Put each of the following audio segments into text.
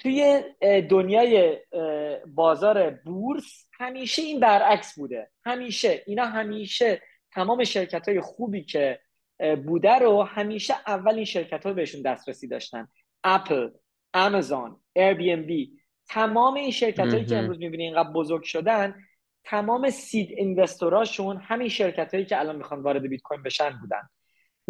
توی دنیای بازار بورس همیشه این برعکس بوده. همیشه. اینا همیشه تمام شرکت های خوبی که بوده رو همیشه اول این شرکت ها بهشون دسترسی داشتن. اپل آمازون Airbnb تمام این شرکت هایی که امروز می‌بینی اینقدر بزرگ شدن تمام seed investor اشون همین شرکت هایی که الان می‌خوان وارد بیت کوین بشن بودن.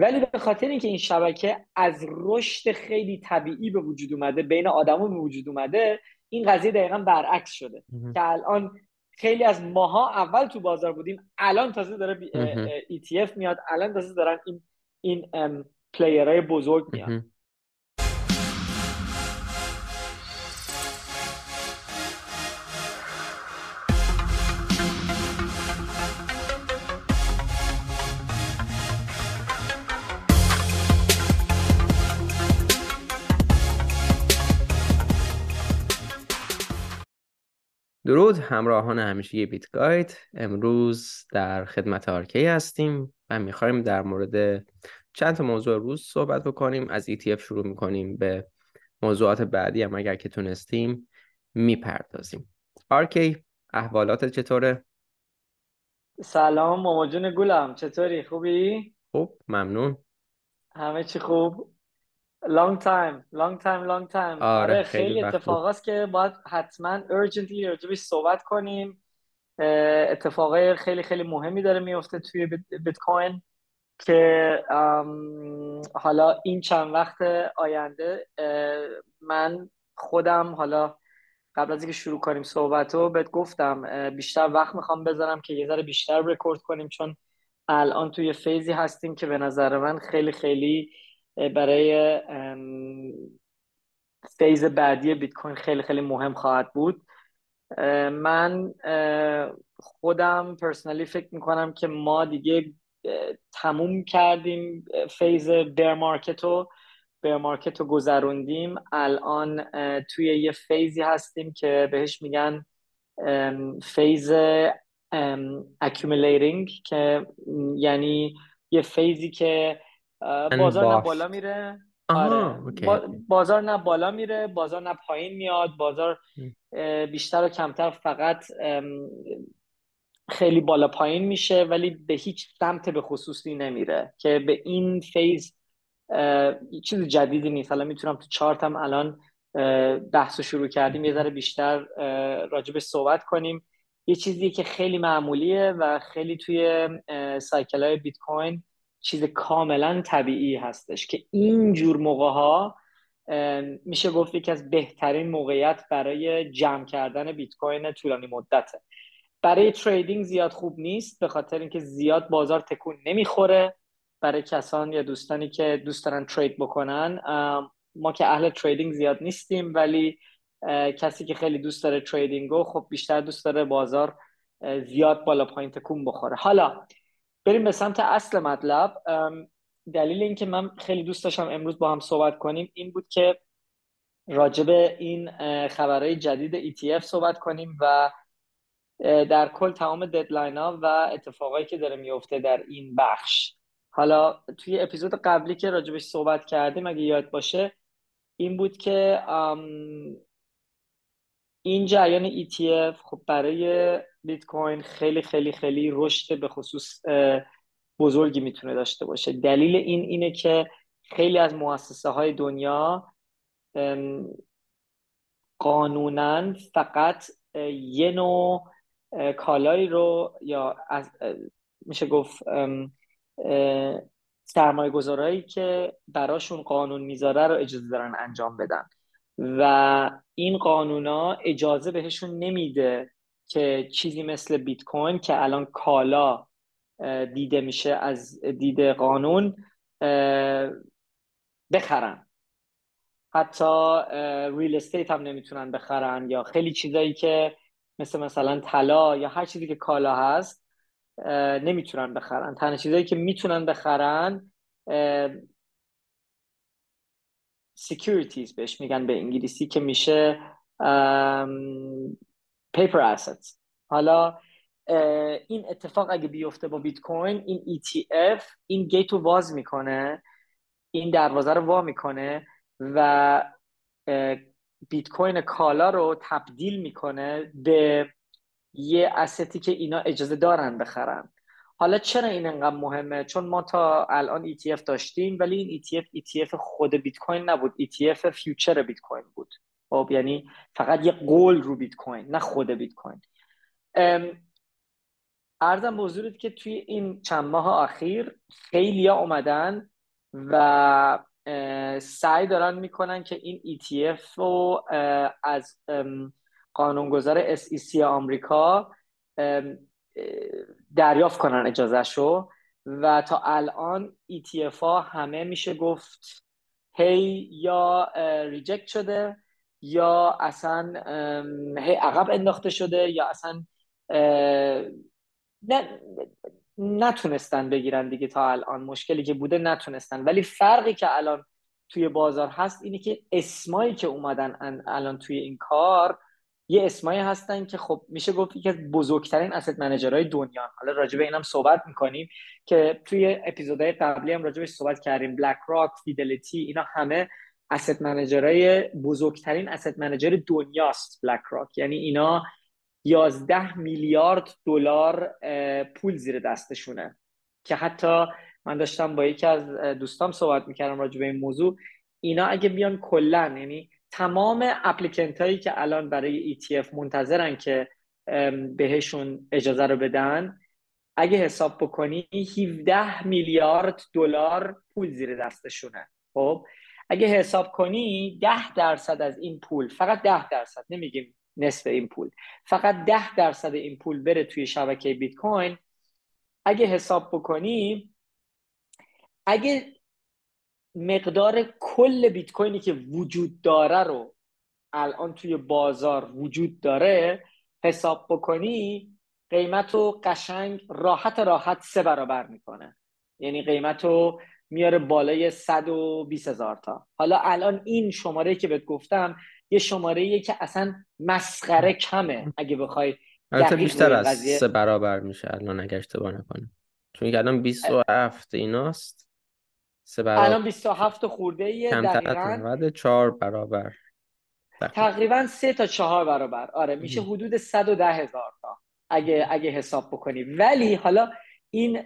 ولی به خاطر اینکه این شبکه از رشد خیلی طبیعی به وجود اومده بین آدما به وجود اومده این قضیه دقیقا برعکس شده. که الان خیلی از ماها اول تو بازار بودیم الان تازه داره ETF میاد الان تازه دارن این این پلیرهای بزرگ میاد درود همراهان همیشه بیت گاید. امروز در خدمت آرکی هستیم و می‌خوایم در مورد چند تا موضوع روز صحبت بکنیم. از ETF شروع می‌کنیم به موضوعات بعدی هم اگر که تونستیم می‌پردازیم. آرکی احوالات چطوره؟ سلام ماما جون گلم. چطوری؟ خوبی؟ خوب ممنون. همه چی خوب؟ Long time long time long time. آره, آره خیلی خیلی اتفاقاست که باید حتما urgently راجبش صحبت کنیم. اتفاقای خیلی خیلی مهمی داره میفته توی بیت کوین که حالا این چند وقت آینده من خودم حالا قبل از اینکه شروع کنیم صحبت رو بهت گفتم بیشتر وقت می‌خوام بذارم که یه ذره بیشتر رکورد کنیم چون الان توی phase ی هستیم که به نظر من خیلی خیلی برای phase بعدی بیت کوین خیلی خیلی مهم خواهد بود. من خودم personally فکر می‌کنم که ما دیگه تموم کردیم phase bear market رو. bear market رو گذروندیم. الان توی یه phase ی هستیم که بهش میگن phase accumulating که یعنی یه phase ی که بازار نه بالا میره. آره. بازار نه بالا میره بازار نه پایین میاد بازار بیشتر و کمتر فقط خیلی بالا پایین میشه ولی به هیچ سمت به خصوصی نمیره که به این فیز چیز جدیدی نیست. حالا می‌تونم تو چارتم الان اه، بحث رو شروع کردیم. یه ذره بیشتر راجبش صحبت کنیم. یه چیزی که خیلی معمولیه و خیلی توی سایکل های بیت کوین چیز کاملا طبیعی هستش که این جور موقع ها میشه گفت یکی از بهترین موقعیت برای جمع کردن بیت کوین طولانی مدته. برای تریدینگ زیاد خوب نیست به خاطر اینکه زیاد بازار تکون نمی‌خوره. برای کسان یا دوستانی که دوست دارن ترید بکنن ما که اهل تریدینگ زیاد نیستیم ولی کسی که خیلی دوست داره تریدینگو خب بیشتر دوست داره بازار زیاد بالا پایین تکون بخوره. حالا بریم به سمت اصل مطلب. دلیل اینکه من خیلی دوست داشتم امروز با هم صحبت کنیم این بود که راجب این خبرهای جدید ETF صحبت کنیم و در کل تمام ددلاین ها و اتفاقایی که داره میفته در این بخش. حالا توی اپیزود قبلی که راجبش صحبت کردیم اگه یاد باشه این بود که این جریان ETF خب برای بیت کوین خیلی خیلی خیلی رشد به خصوص بزرگی می‌تونه داشته باشه. دلیل این اینه که خیلی از مؤسسه های دنیا قانونا فقط یه نوع کالایی رو یا از میشه گفت سرمایه گذارایی که براشون قانون می‌ذاره رو اجازه دارن انجام بدن. و این قانونا اجازه بهشون نمیده که چیزی مثل بیت کوین که الان کالا دیده میشه از دید قانون بخرن. حتی ریل استیت هم نمی‌تونن بخرن یا خیلی چیزایی که مثل مثلا طلا یا هر چیزی که کالا هست نمی‌تونن بخرن. تنها چیزایی که می‌تونن بخرن securities بهش میگن به انگلیسی که میشه paper assets. حالا این اتفاق اگه بیفته با بیت کوین این ETF این gate رو باز می‌کنه این دروازه رو وا می‌کنه و بیت کوین کالا رو تبدیل می‌کنه به یه asset ی که اینا اجازه دارن بخرن. حالا چرا این انقدر مهمه؟ چون ما تا الان ETF داشتیم ولی این ETF ETF خود بیت کوین نبود. ETF future بیت کوین بود. خب یعنی فقط یه قول رو بیت کوین نه خود بیت کوین. ارزم بزرگید که توی این چند ماه اخیر خیلی ها اومدن و سعی دارن می‌کنن که این ETF رو از قانونگذار SEC آمریکا دریافت کنن اجازه شو و تا الان ETF ها همه میشه گفت هی یا ریجکت شده یا اصلا هی عقب انداخته شده یا اصلا نه نتونستن بگیرن دیگه تا الان. مشکلی که بوده نتونستن. ولی فرقی که الان توی بازار هست اینه که اسمایی که اومدن الان توی این کار یه اسمایی هستن که خب میشه گفت یکی از بزرگترین اسید منیجرهای دنیا. حالا راجع به اینم صحبت می‌کنیم که توی اپیزودهای قبلی هم راجع صحبت کردیم. بلک راک فیدلیتی اینا همه اسید منیجرهای بزرگترین اسید منیجر دنیاست بلک راک یعنی اینا 11 میلیارد دلار پول زیر دستشونه. که حتی من داشتم با یکی از دوستام صحبت می‌کردم راجع به این موضوع. اینا اگه بیان کلا یعنی تمام اپلیکنت هایی که الان برای ETF منتظرن که بهشون اجازه رو بدن اگه حساب بکنی 17 میلیارد دلار پول زیر دستشونه. خب؟ اگه حساب کنی 10 درصد از این پول فقط 10 درصد نمیگیم نصف این پول فقط 10 درصد این پول بره توی شبکه بیت کوین اگه حساب بکنی اگه مقدار کل بیت کوینی که وجود داره رو الان توی بازار وجود داره حساب بکنی قیمت رو قشنگ راحت راحت سه برابر می‌کنه. یعنی قیمت رو میاره بالای 120 هزار تا. حالا الان این شماره که بهت گفتم یه شماره که اصلا مسخره کمه اگه بخوای البته بیشتر از سه برابر میشه الان اگه اشتباه نکنم. چون الان 27 ایناست. سه برابر الان 27 خورده یه دقیقاً. 4 برابر. تقریبا سه تا چهار برابر. آره میشه حدود 110 هزار تا اگه اگه حساب بکنی ولی حالا این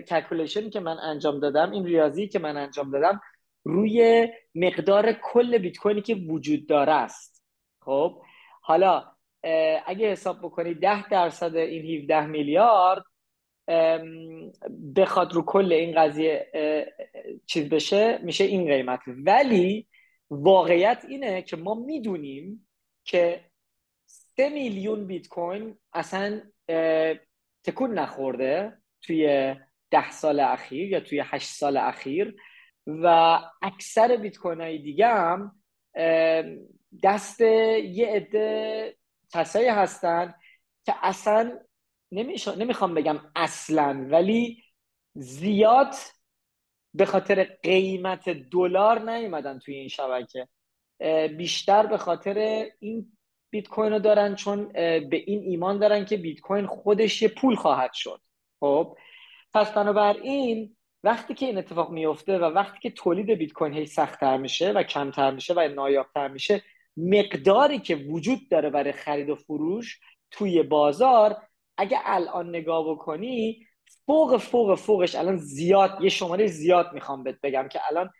calculation ی که من انجام دادم این ریاضی که من انجام دادم روی مقدار کل بیت کوینی که وجود داره است. خب حالا اگه حساب بکنی 10 درصد این 17 میلیارد بخواد رو کل این قضیه چیز بشه میشه این قیمت. ولی واقعیت اینه که ما می‌دونیم که سه میلیون بیت کوین اصلا تکون نخورده توی ده سال اخیر یا توی هشت سال اخیر. و اکثر بیت کوین های دیگه هم دست یه عده کسایی هستن که اصلا نمی‌خوام بگم اصلا ولی زیاد به خاطر قیمت دلار نیومدن توی این شبکه. بیشتر به خاطر این بیت کوین رو دارن چون به این ایمان دارن که بیت کوین خودش یه پول خواهد شد. خب؟ پس بنابراین وقتی که این اتفاق میفته و وقتی که تولید بیت کوین هی سختتر میشه و کمتر میشه و نایابتر میشه مقداری که وجود داره برای خرید و فروش توی بازار اگه الان نگاه بکنی فوق فوق فوقش الان زیاد یه شماره زیاد می‌خوام بهت بگم که الان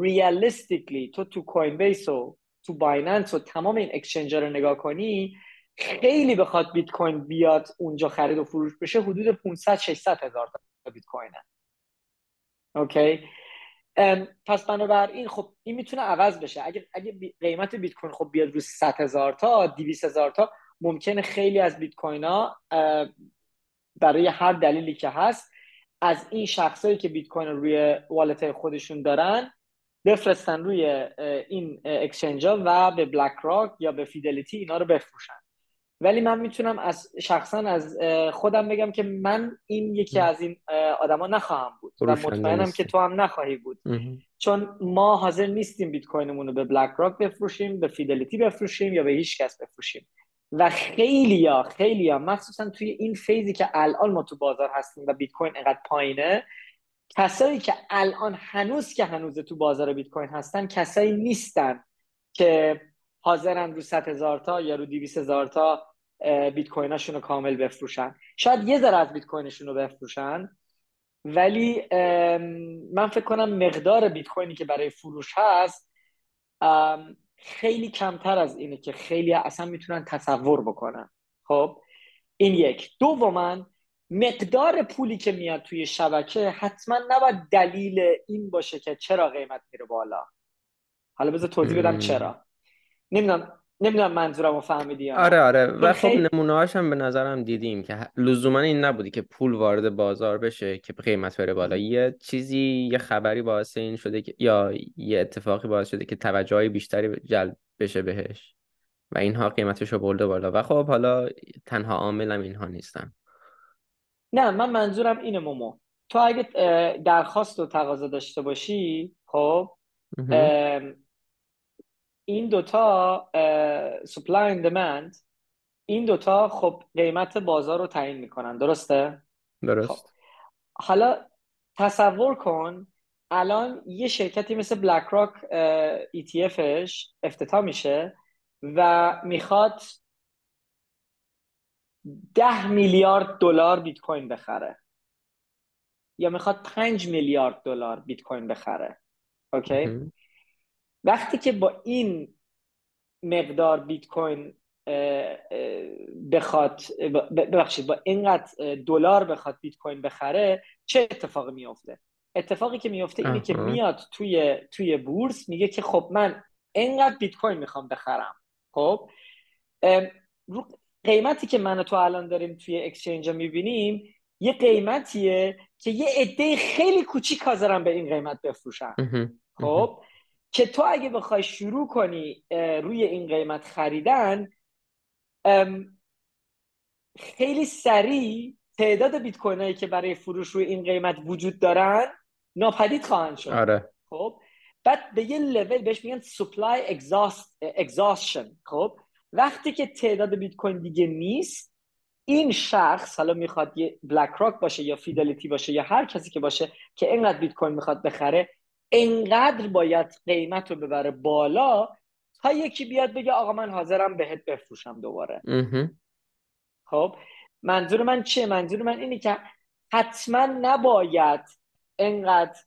realistically تو تو Coinbase و تو Binance و تمام این exchange رو نگاه کنی خیلی بخواد بیت کوین بیاد اونجا خرید و فروش بشه حدود 500 600 هزار تا بیت کوینه okay پس بنابراین خب این می‌تونه عوض بشه. اگه اگه قیمت بیت کوین خب بیاد رو 100 هزار تا 200 هزار تا ممکنه خیلی از بیت کوین ها برای هر دلیلی که هست از این شخصایی که بیت کوین روی wallet خودشون دارن بفرستن روی این exchange ها و به BlackRock یا به Fidelity اینا رو بفروشن. ولی من می‌تونم از شخصا از خودم بگم که من این یکی از این آدما نخواهم بود و مطمئنم که تو هم نخواهی بود. چون ما حاضر نیستیم بیت کوینمون رو به BlackRock بفروشیم به Fidelity بفروشیم یا به هیچ کس بفروشیم. و خیلیا خیلیا مخصوصا توی این phase ی که الان ما تو بازار هستیم و بیت کوین انقدر پایینه کسایی که الان هنوز که هنوز تو بازار بیت کوین هستن کسایی نیستن که حاضرن رو 100 هزار تا یا رو 200 هزار تا بیت کویناشون رو کامل بفروشن. شاید یه ذره از بیت کوینشون رو بفروشن ولی من فکر کنم مقدار بیت کوینی که برای فروش هست خیلی کمتر از اینه که خیلی اصلا می‌تونن تصور بکنن. خب این یک. دوما مقدار پولی که میاد توی شبکه حتما نباید دلیل این باشه که چرا قیمت میره بالا. حالا بذار توضیح بدم چرا. نمی‌دونم نمی‌دونم منظورم رو فهمیدی آره آره. و خب خیلی... نمونه هم به نظرم دیدیم که لزوما این نبودی که پول وارد بازار بشه که قیمت بره بالا. یه چیزی یه خبری باعث این شده که یا یه اتفاقی باعث شده که توجه بیشتری جلب بشه بهش و اینها قیمتش رو برده بالا. و خب حالا تنها عاملم اینها نیستن. نه من منظورم اینه مومو تو اگه درخواست و تقاضا داشته باشی خب این دوتا supply and demand این دوتا خب قیمت بازار رو تعیین می‌کنن درسته؟ درست خب. حالا تصور کن الان یه شرکتی مثل بلک راک ETFش افتتاح میشه و می‌خواد ده میلیارد دلار بیت کوین بخره. یا می‌خواد پنج میلیارد دلار بیت کوین بخره. Okay؟ وقتی که با این مقدار بیت کوین بخواد ببخشید با اینقدر دلار بخواد بیت کوین بخره چه اتفاقی میفته اتفاقی که میفته اینه که میاد توی توی بورس میگه که خب من اینقدر بیت کوین می‌خوام بخرم. خب؟ قیمتی که من و تو الان داریم توی exchange می‌بینیم یه قیمتیه که یه عده خیلی کوچیک حاضرن به این قیمت بفروشن. خب؟ که تو اگه بخوای شروع کنی روی این قیمت خریدن خیلی سریع تعداد بیت کوین هایی که برای فروش روی این قیمت وجود دارن ناپدید خواهند شد. آره. خب؟ بعد به یه لول بهش میگن supply exhaustion. خب؟ وقتی که تعداد بیت کوین دیگه نیست این شخص حالا می‌خواد یه بلک راک باشه یا فیدلیتی باشه یا هر کسی که باشه که اینقدر بیت کوین می‌خواد بخره انقدر باید قیمت رو ببره بالا تا یکی بیاد بگه آقا من حاضرم بهت بفروشم دوباره. خب منظور من چیه؟ منظور من اینه که حتما نباید انقدر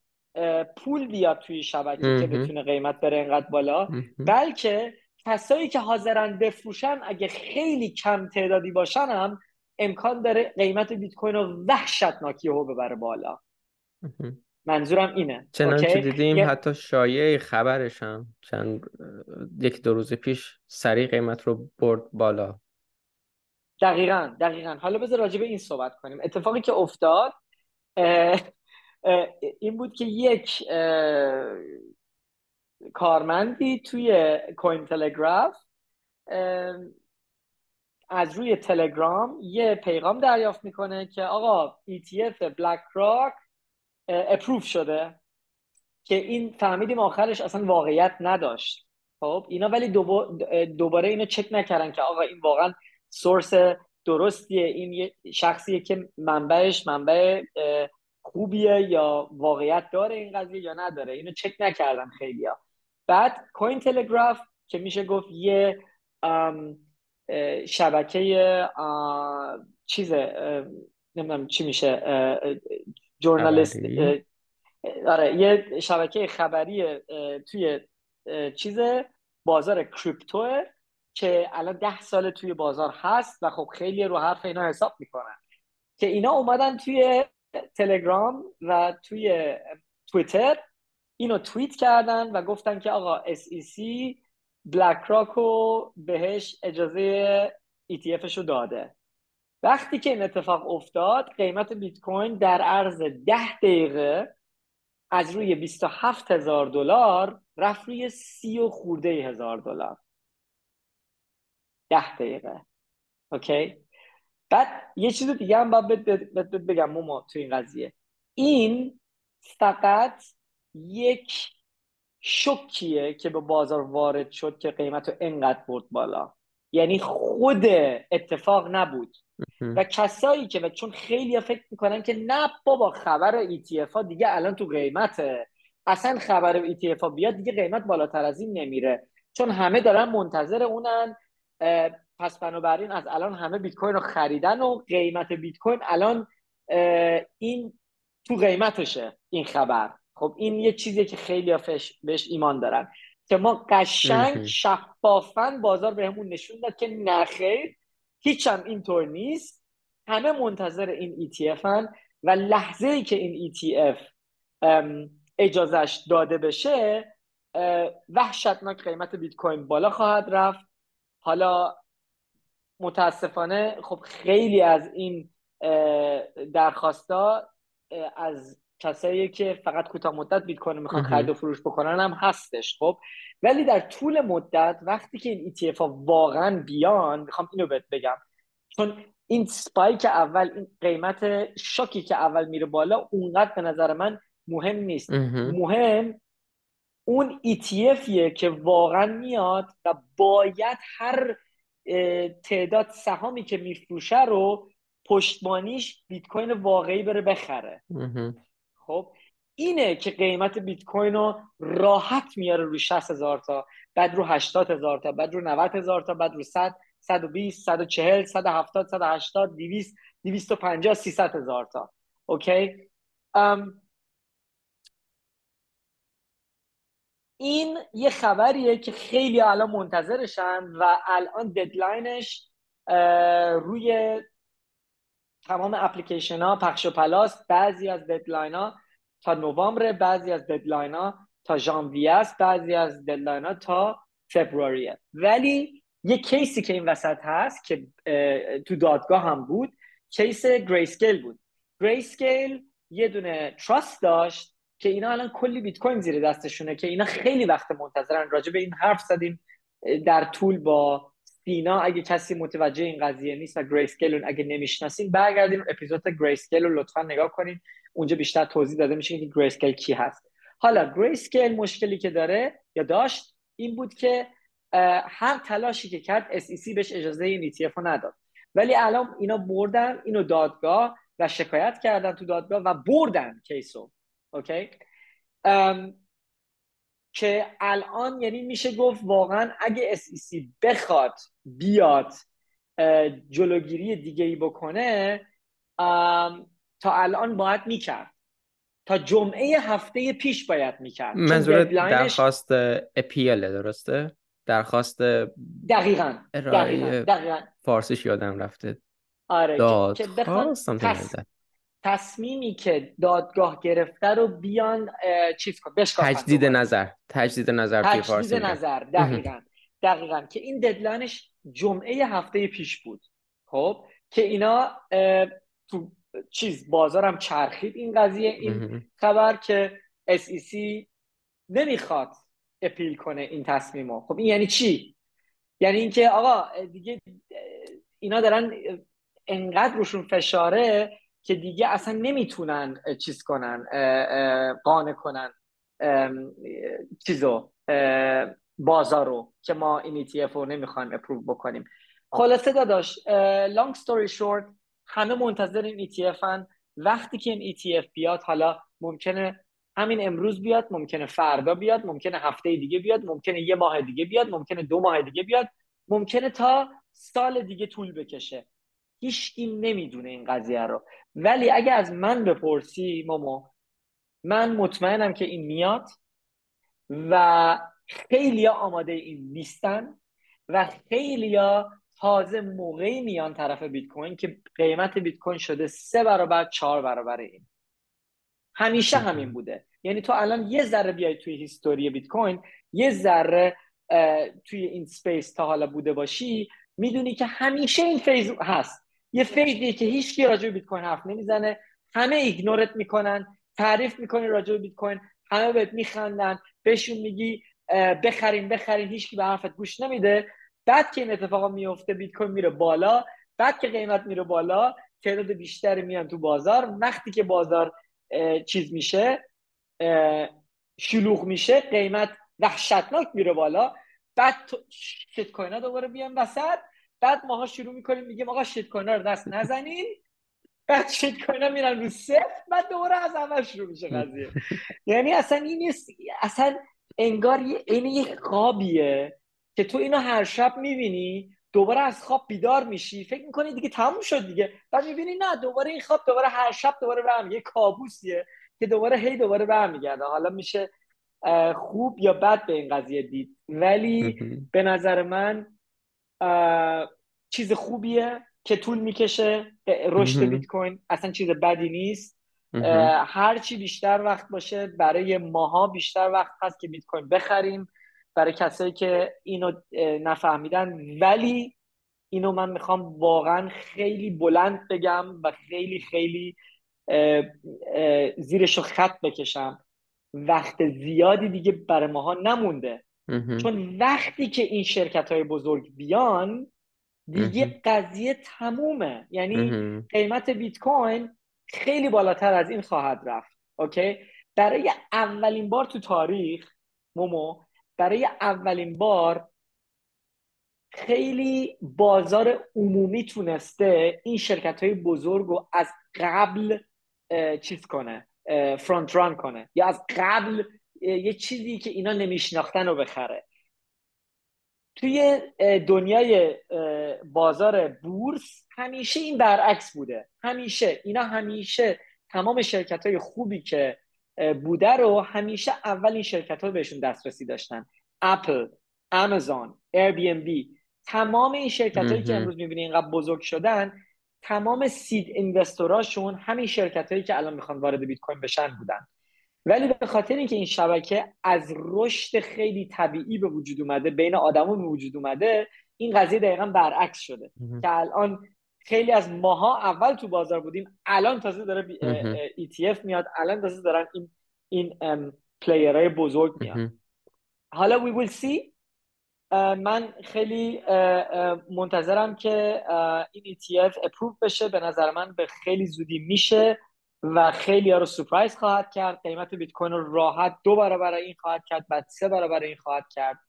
پول بیاد توی شبکه که بتونه قیمت بره انقدر بالا بلکه کسایی که حاضرن بفروشن اگه خیلی کم تعدادی باشن هم امکان داره قیمت بیت کوین رو وحشتناکی رو ببره بالا. منظورم اینه. چنانچه دیدیم حتی شایعه خبرش هم چند یک دو روز پیش سریع قیمت رو برد بالا. دقیقا دقیقا. حالا بذار راجع به این صحبت کنیم. اتفاقی که افتاد این بود که یک کارمندی توی کوین تلگراف از روی تلگرام یه پیغام دریافت می‌کنه که آقا ETF بلک راک اپروف شده که این فهمیدیم آخرش اصلا واقعیت نداشت. خب اینا ولی دوباره اینو چک نکردن که آقا این واقعا سورس درستیه این یه شخصیه که منبعش منبع خوبیه یا واقعیت داره این قضیه یا نداره. اینو چک نکردن خیلیا بعد کوین تلگراف که میشه گفت یه شبکه چیزه نمی‌دونم چی میشه جورنالیست آره یه شبکه خبری توی چیز بازار کریپتو که الان ده سال توی بازار هست و خب خیلی رو حرف اینا حساب می‌کنن. که اینا اومدن توی تلگرام و توی تویتر اینو توییت کردن و گفتن که آقا SEC بلک راک رو بهش اجازه ETFش رو داده. وقتی که این اتفاق افتاد قیمت بیت کوین در عرض ده دقیقه از روی 27 هزار دلار رفت روی سی و خورده هزار دلار. ده دقیقه. اوکی؟ بعد یه چیز دیگه هم باید بگم موما تو این قضیه. این فقط یک شکیه که به بازار وارد شد که قیمت رو انقدر برد بالا. یعنی خود اتفاق نبود. و کسایی که و چون خیلی فکر می‌کنن که نه بابا خبر ETF ها دیگه الان تو قیمته. اصلا خبر ETF ها بیاد دیگه قیمت بالاتر از این نمیره. چون همه دارن منتظر اونن. پس بنابراین از الان همه بیت کوین رو خریدن و قیمت بیت کوین الان این تو قیمتشه این خبر. خب این یه چیزیه که خیلی بهش ایمان دارن که ما قشنگ شفافا بازار بهمون نشون داد که نخیر هیچ هم اینطور نیست. همه منتظر این ETF هن و لحظه ای که این ETF اجازش داده بشه وحشتناک قیمت بیت کوین بالا خواهد رفت. حالا متاسفانه خب خیلی از این درخواستا از کسایی که فقط کوتاه مدت بیت کوین می‌خوان خرید و فروش بکنن هم هستش خب. ولی در طول مدت وقتی که این ETF ها واقعا بیان می‌خوام اینو بهت بگم چون این سپایک اول این قیمت شاکی که اول میره بالا اونقدر به نظر من مهم نیست. مهم. اون ETFیه که واقعا میاد و باید هر تعداد سهامی که میفروشه رو پشتبانیش بیت کوین واقعی بره بخره. خب اینه که قیمت بیت کوین رو راحت میاره رو 60 هزار تا بعد رو 80 هزار تا بعد رو 90 هزار تا بعد رو 100 120 140 170 180 200 250 300 هزار تا. Okay؟ این یه خبریه که خیلی الان منتظرشن و الان deadline ش روی تمام اپلیکیشن ها پخش و پلاست بعضی از deadline ها تا نوامبر بعضی از deadline ها تا ژانویه است بعضی از deadline ها تا February ه ولی یه case ی که این وسط هست که تو دادگاه هم بود case Grayscale بود. Grayscale یه دونه trust داشت که اینا الان کلی بیت کوین زیر دستشونه که اینا خیلی وقت منتظرن راجع به این حرف زدیم در طول با سینا اگه کسی متوجه این قضیه نیست و Grayscale اگه نمی‌شناسین برگردین episode Grayscale رو لطفا نگاه کنین. اونجا بیشتر توضیح داده میشه که Grayscale کی هست. حالا Grayscale مشکلی که داره یا داشت این بود که هر تلاشی که کرد SEC بهش اجازه این ETF رو نداد. ولی الان اینا بردن اینو دادگاه و شکایت کردن تو دادگاه و بردن case و okay که الان یعنی میشه گفت واقعا اگه SEC بخواد بیاد جلوگیری دیگه ای بکنه تا الان باید می‌کرد. تا جمعه هفته پیش باید می‌کرد. منظور درخواست اپیل درسته؟ درخواست دقیقا دقیقا, فارسیش یادم رفته. آره که تصمیمی که دادگاه گرفته رو بیان چیز کن تجدید نظر تجدید نظر تجدید نظر دقیقا دقیقا که این ددلاینش جمعه هفته پیش بود. خب که اینا تو چیز بازارم چرخید این قضیه این خبر که SEC نمی‌خواد اپیل کنه این تصمیمو. خب این یعنی چی؟ یعنی اینکه آقا دیگه اینا دارن انقدر روشون فشاره که دیگه اصلا نمی‌تونن چیز کنن قانع کنن چیزو بازارو که ما این ETF رو نمی‌خوایم اپروو بکنیم. خلاصه داداش لانگ ستوری شورت همه منتظر این ETF هن وقتی که این ETF بیاد حالا ممکنه همین امروز بیاد ممکنه فردا بیاد ممکنه هفته دیگه بیاد ممکنه یه ماه دیگه بیاد ممکنه دو ماه دیگه بیاد ممکنه تا سال دیگه طول بکشه. هیچکی نمی‌دونه این قضیه رو. ولی اگه از من بپرسی مامو من مطمئنم که این میاد و خیلی آماده این نیستن و خیلی تازه موقعی میان طرف بیت کوین که قیمت بیت کوین شده سه برابر چهار برابر این. همیشه همین بوده. یعنی تو الان یه ذره بیای توی هیستوری بیت کوین یه ذره توی این space تا حالا بوده باشی می‌دونی که همیشه این phase هست. یه phase یه که هیچ کی راجع بیت کوین حرف نمی‌زنه. همه ignore ت می‌کنن تعریف می‌کنی راجع به بیت کوین همه بهت میخندن بهشون میگی بخرین بخرین هیچ کی به حرفت گوش نمیده. بعد که این اتفاقا میفته بیت کوین میره بالا. بعد که قیمت میره بالا تعداد بیشتری میان تو بازار. وقتی که بازار چیز میشه شلوغ میشه قیمت وحشتناک میره بالا. بعد شت کوین ها دوباره بیان وسط. بعد ماها شروع می‌کنیم میگیم آقا شت کوین رو دست نزنین. بعد شت کوین ها میرن رو صفر بعد دوباره از اول شروع میشه قضیه. یعنی اصلا این اصلا انگار یه این یه خوابیه که تو اینو هر شب می‌بینی دوباره از خواب بیدار میشی. فکر می‌کنی دیگه تموم شد دیگه. بعد می‌بینی نه دوباره این خواب دوباره هر شب دوباره برمیگه کابوسیه که دوباره هی دوباره برمیگرده حالا میشه خوب یا بد به این قضیه دید. ولی به نظر من چیز خوبیه که طول می‌کشه رشد بیت کوین اصلا چیز بدی نیست. هر چی بیشتر وقت باشه برای ماها بیشتر وقت هست که بیت کوین بخریم. برای کسایی که اینو نفهمیدن. ولی اینو من می‌خوام واقعا خیلی بلند بگم و خیلی خیلی زیرش رو خط بکشم. وقت زیادی دیگه برای ماها نمونده. چون وقتی که این شرکت های بزرگ بیان دیگه قضیه تمومه. یعنی قیمت بیت کوین خیلی بالاتر از این خواهد رفت. اوکی؟ برای اولین بار تو تاریخ مومو برای اولین بار خیلی بازار عمومی تونسته این شرکت های بزرگ رو از قبل چیز کنه فرانت ران کنه یا از قبل یه چیزی که اینا نمیشناختن رو بخره. توی دنیای بازار بورس همیشه این برعکس بوده. همیشه اینا همیشه تمام شرکت های خوبی که بوده رو همیشه اول این شرکت ها بهشون دسترسی داشتن. اپل امازون بی تمام این شرکت هایی که امروز می‌بینی اینقدر بزرگ شدن تمام سید اینوستوراشون همین شرکت هایی که الان می‌خوان وارد بیت کوین بشن بودن. ولی به خاطر اینکه این شبکه از رشد خیلی طبیعی به وجود اومده بین آدما به وجود اومده این قضیه دقیقا برعکس شده. که الان خیلی از ماها اول تو بازار بودیم الان تازه داره ETF میاد الان تازه دارن این این پلیرهای بزرگ میاد حالا we will see. من خیلی منتظرم که این ETF اپروف بشه. به نظر من به خیلی زودی میشه. و خیلی ها رو سپرایز خواهد کرد. قیمت بیت کوین رو راحت دو برابر این خواهد کرد بعد سه برابر این خواهد کرد.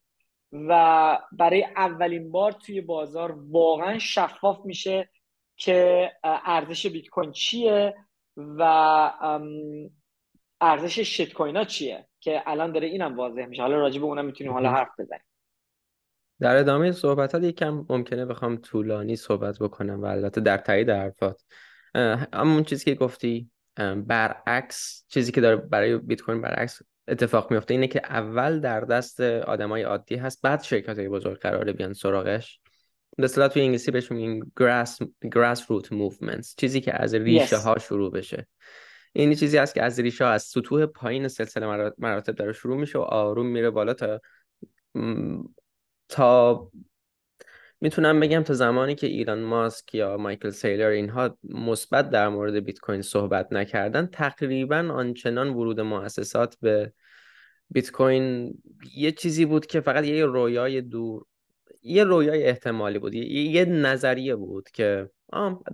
و برای اولین بار توی بازار واقعا شفاف میشه که ارزش بیت کوین چیه و ارزش شیت کوین ها چیه که الان داره اینم واضح میشه. حالا راجع به اونم می‌تونیم حالا حرف بزنیم. در ادامه صحبتات یکم ممکنه بخوام طولانی صحبت بکنم و البته در تایید حرفات. همون چیزی که گفتی برعکس چیزی که داره برای بیت کوین برعکس اتفاق میفته اینه که اول در دست آدمای عادی هست بعد شرکت های بزرگ قراره بیان سراغش. به اصطلاح توی انگلیسی بهش میگن grass, grassroot movements چیزی که از ریشه ها شروع بشه. این چیزی است که از ریشه ها از سطوح پایین سلسله مراتب داره شروع میشه و آروم میره بالا تا تا می‌تونم بگم تا زمانی که ایران ماسک یا مایکل سیلر اینها مثبت در مورد بیت کوین صحبت نکردن تقریبا آنچنان ورود مؤسسات به بیت کوین یه چیزی بود که فقط یه رویای دور یه رویای احتمالی بود یه, نظریه بود که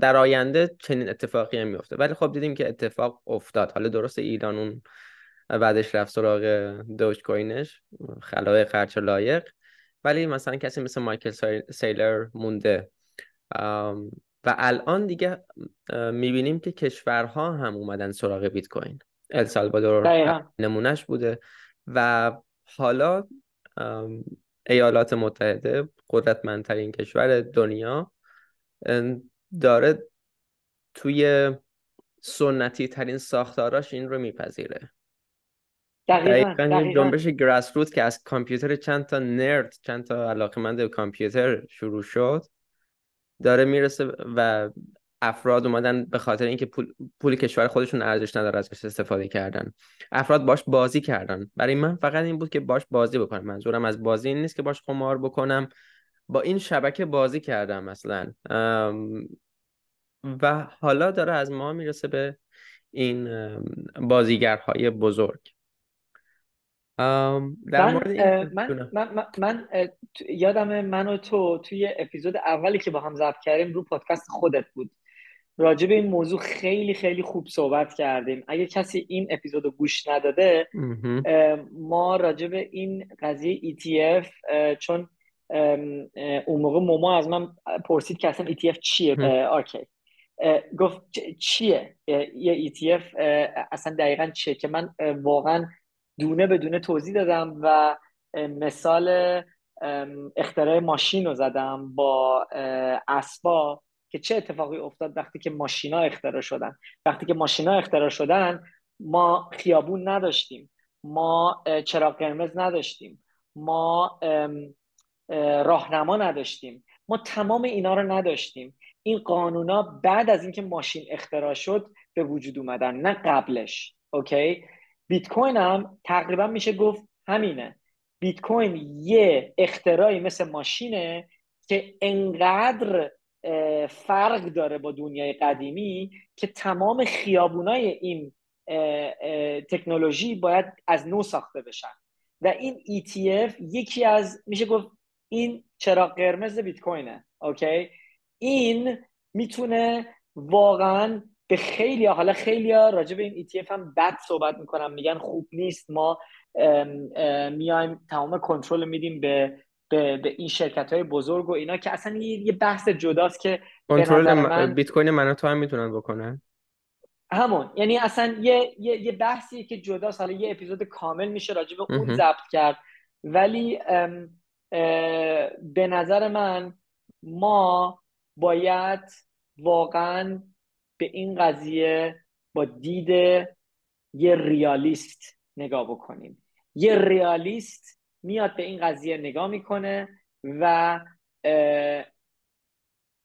در آینده چنین اتفاقی هم میفته ولی خب دیدیم که اتفاق افتاد. حالا درست ایران اون بعدش رفت سراغ دوج کوینش خلای خرچ لایق. ولی مثلا کسی مثل مایکل سیلر مونده. و الان دیگه می‌بینیم که کشورها هم اومدن سراغ بیت کوین السالوادور نمونهش بوده. و حالا ایالات متحده قدرتمندترین کشور دنیا داره توی سنتی ترین ساختاراش این رو میپذیره. دقیقا, دقیقا. جنبش گراس روت که از کامپیوتر چند تا نرد چند تا علاقمند کامپیوتر شروع شد داره می‌رسه و افراد اومدن به خاطر اینکه پول, پول کشور خودشون ارزش نداره ازش استفاده کردن. افراد باش بازی کردن. برای من فقط این بود که باش بازی بکنم. منظورم از بازی این نیست که باش قمار بکنم. با این شبکه بازی کردم مثلا. و حالا داره از ما می‌رسه به این بازیگرهای بزرگ. در من, من, من, من, یادم من و تو توی اپیزود اولی که با هم ضبط کردیم رو پادکست خودت بود. راجع به این موضوع خیلی خیلی خوب صحبت کردیم. اگه کسی این اپیزود رو گوش نداده ما راجع به این قضیه ETF چون اون موقع موما از من پرسید که اصلا ETF چیه؟ آرکی گفت چیه؟ یه ETF اصلا دقیقا چیه؟ که من واقعا دونه به دونه توضیح دادم و مثال اختراع ماشین رو زدم با اسبا که چه اتفاقی افتاد وقتی که ماشینا اختراع شدن. وقتی که ماشینا اختراع شدن ما خیابون نداشتیم. ما چراغ قرمز نداشتیم. ما راهنما نداشتیم. ما تمام اینا رو نداشتیم. این قانونا بعد از اینکه ماشین اختراع شد به وجود اومدن نه قبلش. اوکی؟ بیت کوین هم تقریبا میشه گفت همینه. بیت کوین یه اختراعی مثل ماشینه که انقدر فرق داره با دنیای قدیمی که تمام خیابونای این تکنولوژی باید از نو ساخته بشن. و این ETF یکی از میشه گفت این چراغ قرمز بیت کوینه اوکی؟ این می‌تونه واقعا به خیلی حالا خیلی راجع به این ETF هم بد صحبت می‌کنم میگن خوب نیست ما میایم تمام کنترل میدیم به به, به این شرکت های بزرگ و اینا که اصلا یه بحث جداست که کنترل من... بیت کوین من تو هم می‌تونن بکنن؟ همون یعنی اصلا یه, یه, یه بحثی که جداست حالا یه اپیزود کامل میشه راجع به اون ضبط کرد. ولی به نظر من ما باید واقعا به این قضیه با دید یه ریالیست نگاه بکنیم. یه ریالیست میاد به این قضیه نگاه می‌کنه و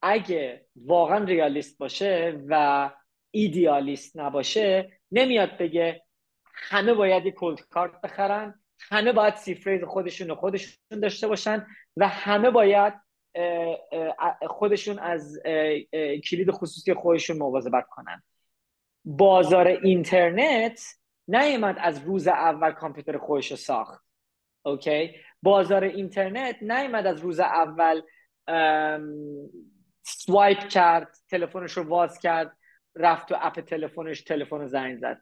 اگه واقعا ریالیست باشه و ایدیالیست نباشه نمیاد بگه همه باید یه کلد کارت بخرن همه باید سیفریز خودشون و خودشون داشته باشن و همه باید خودشون از کلید خصوصی خودشون مواظبت کنن. بازار اینترنت نیومد از روز اول کامپیوتر خودش رو ساخت. Okay؟ بازار اینترنت نیومد از روز اول swipe کرد تلفنش رو باز کرد رفت تو app تلفنش تلفن زنگ زد.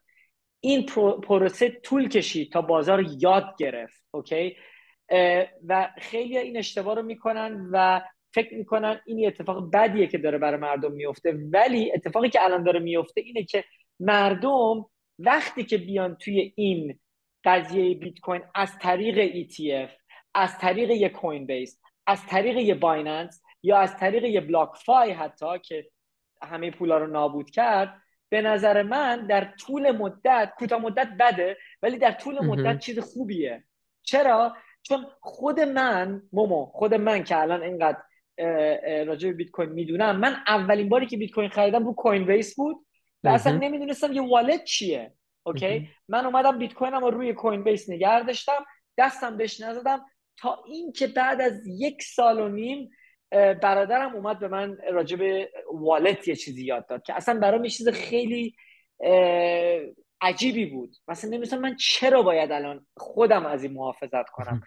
این پروسه طول کشید تا بازار یاد گرفت. Okay؟ و خیلی این اشتباه رو می‌کنن و فکر می‌کنن این اتفاق بدیه که داره برای مردم میفته ولی اتفاقی که الان داره میفته اینه که مردم وقتی که بیان توی این قضیه بیت کوین از طریق ETF از طریق یه Coinbase از طریق یه Binance یا از طریق یه BlockFi حتی که همه پولا رو نابود کرد به نظر من در طول مدت کوتاه مدت بده ولی در طول مدت چیز خوبیه. چرا؟ چون خود من مومو خود من که الان اینقدر راجع به بیت کوین می‌دونم من اولین باری که بیت کوین خریدم رو Coinbase بود و اصلا نمی‌دونستم یه wallet چیه. Okay؟ من اومدم بیت کوینم رو روی Coinbase نگه داشتم دستم بهش نزدم تا اینکه بعد از یک سال و نیم برادرم اومد به من راجع به wallet یه چیزی یاد داد که اصلا برام یه چیز خیلی عجیبی بود. مثلا نمی‌دونستم من چرا باید الان خودم از این محافظت کنم.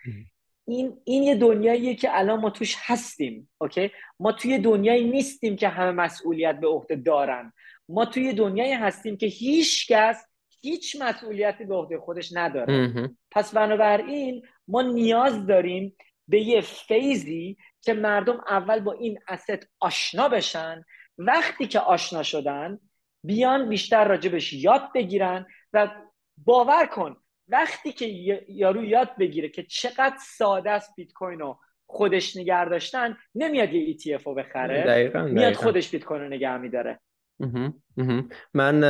این این یه دنیاییه که الان ما توش هستیم okay؟ ما توی دنیایی نیستیم که همه مسئولیت به عهده دارن. ما توی دنیایی هستیم که هیچ کس هیچ مسئولیتی به عهده خودش نداره. پس بنابراین ما نیاز داریم به یه فیزی که مردم اول با این asset آشنا بشن. وقتی که آشنا شدن بیان بیشتر راجبش یاد بگیرن و باور کن وقتی که یارو یاد بگیره که چقدر ساده است بیت کوین رو خودش نگه داشتن نمیاد یه ETF رو بخره. دقیقا، میاد خودش بیت کوین رو نگه میداره. من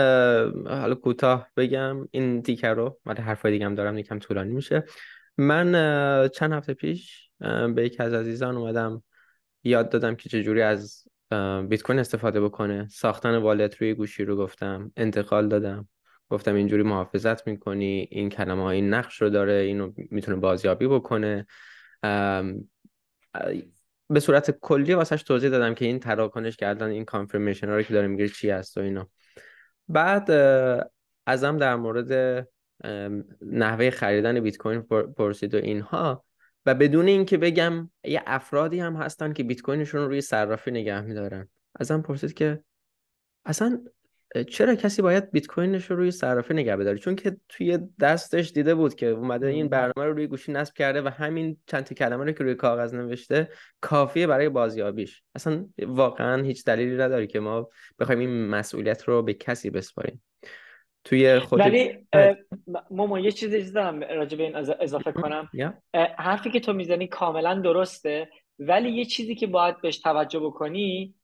حالا کوتاه بگم این تیکر رو من حرفای دیگه هم دارم یکم طولانی میشه. من چند هفته پیش به یکی از عزیزان اومدم یاد دادم که چجوری از بیت کوین استفاده بکنه. ساختن والت روی گوشی رو گفتم انتقال دادم. گفتم اینجوری محافظت می‌کنی این کلمه این نقش رو داره اینو می‌تونه بازیابی بکنه. به صورت کلی واسش توضیح دادم که این تراکنش کردن این کانفرمیشن رو که داره می‌گیره چی هست و اینا. بعد ازم در مورد نحوه خریدن بیت کوین پرسید و اینها و بدون اینکه بگم یه افرادی هم هستن که بیت کوینشون رو روی صرافی نگه میدارن. ازم پرسید که اصلا چرا کسی باید بیت کوینش رو روی صرافی نگه بداره؟ چون که توی دستش دیده بود که اومده این برنامه رو روی گوشی نصب کرده و همین چند تا کلمه رو که روی کاغذ نوشته کافیه برای بازیابیش. اصلا واقعا هیچ دلیلی نداره که ما بخوایم این مسئولیت رو به کسی بسپاریم. توی خود ولی مومو یه چیزی دارم راجع به این اضافه کنم. حرفی که تو می‌زنی کاملا درسته ولی یه چیزی که باید بهش توجه بکنی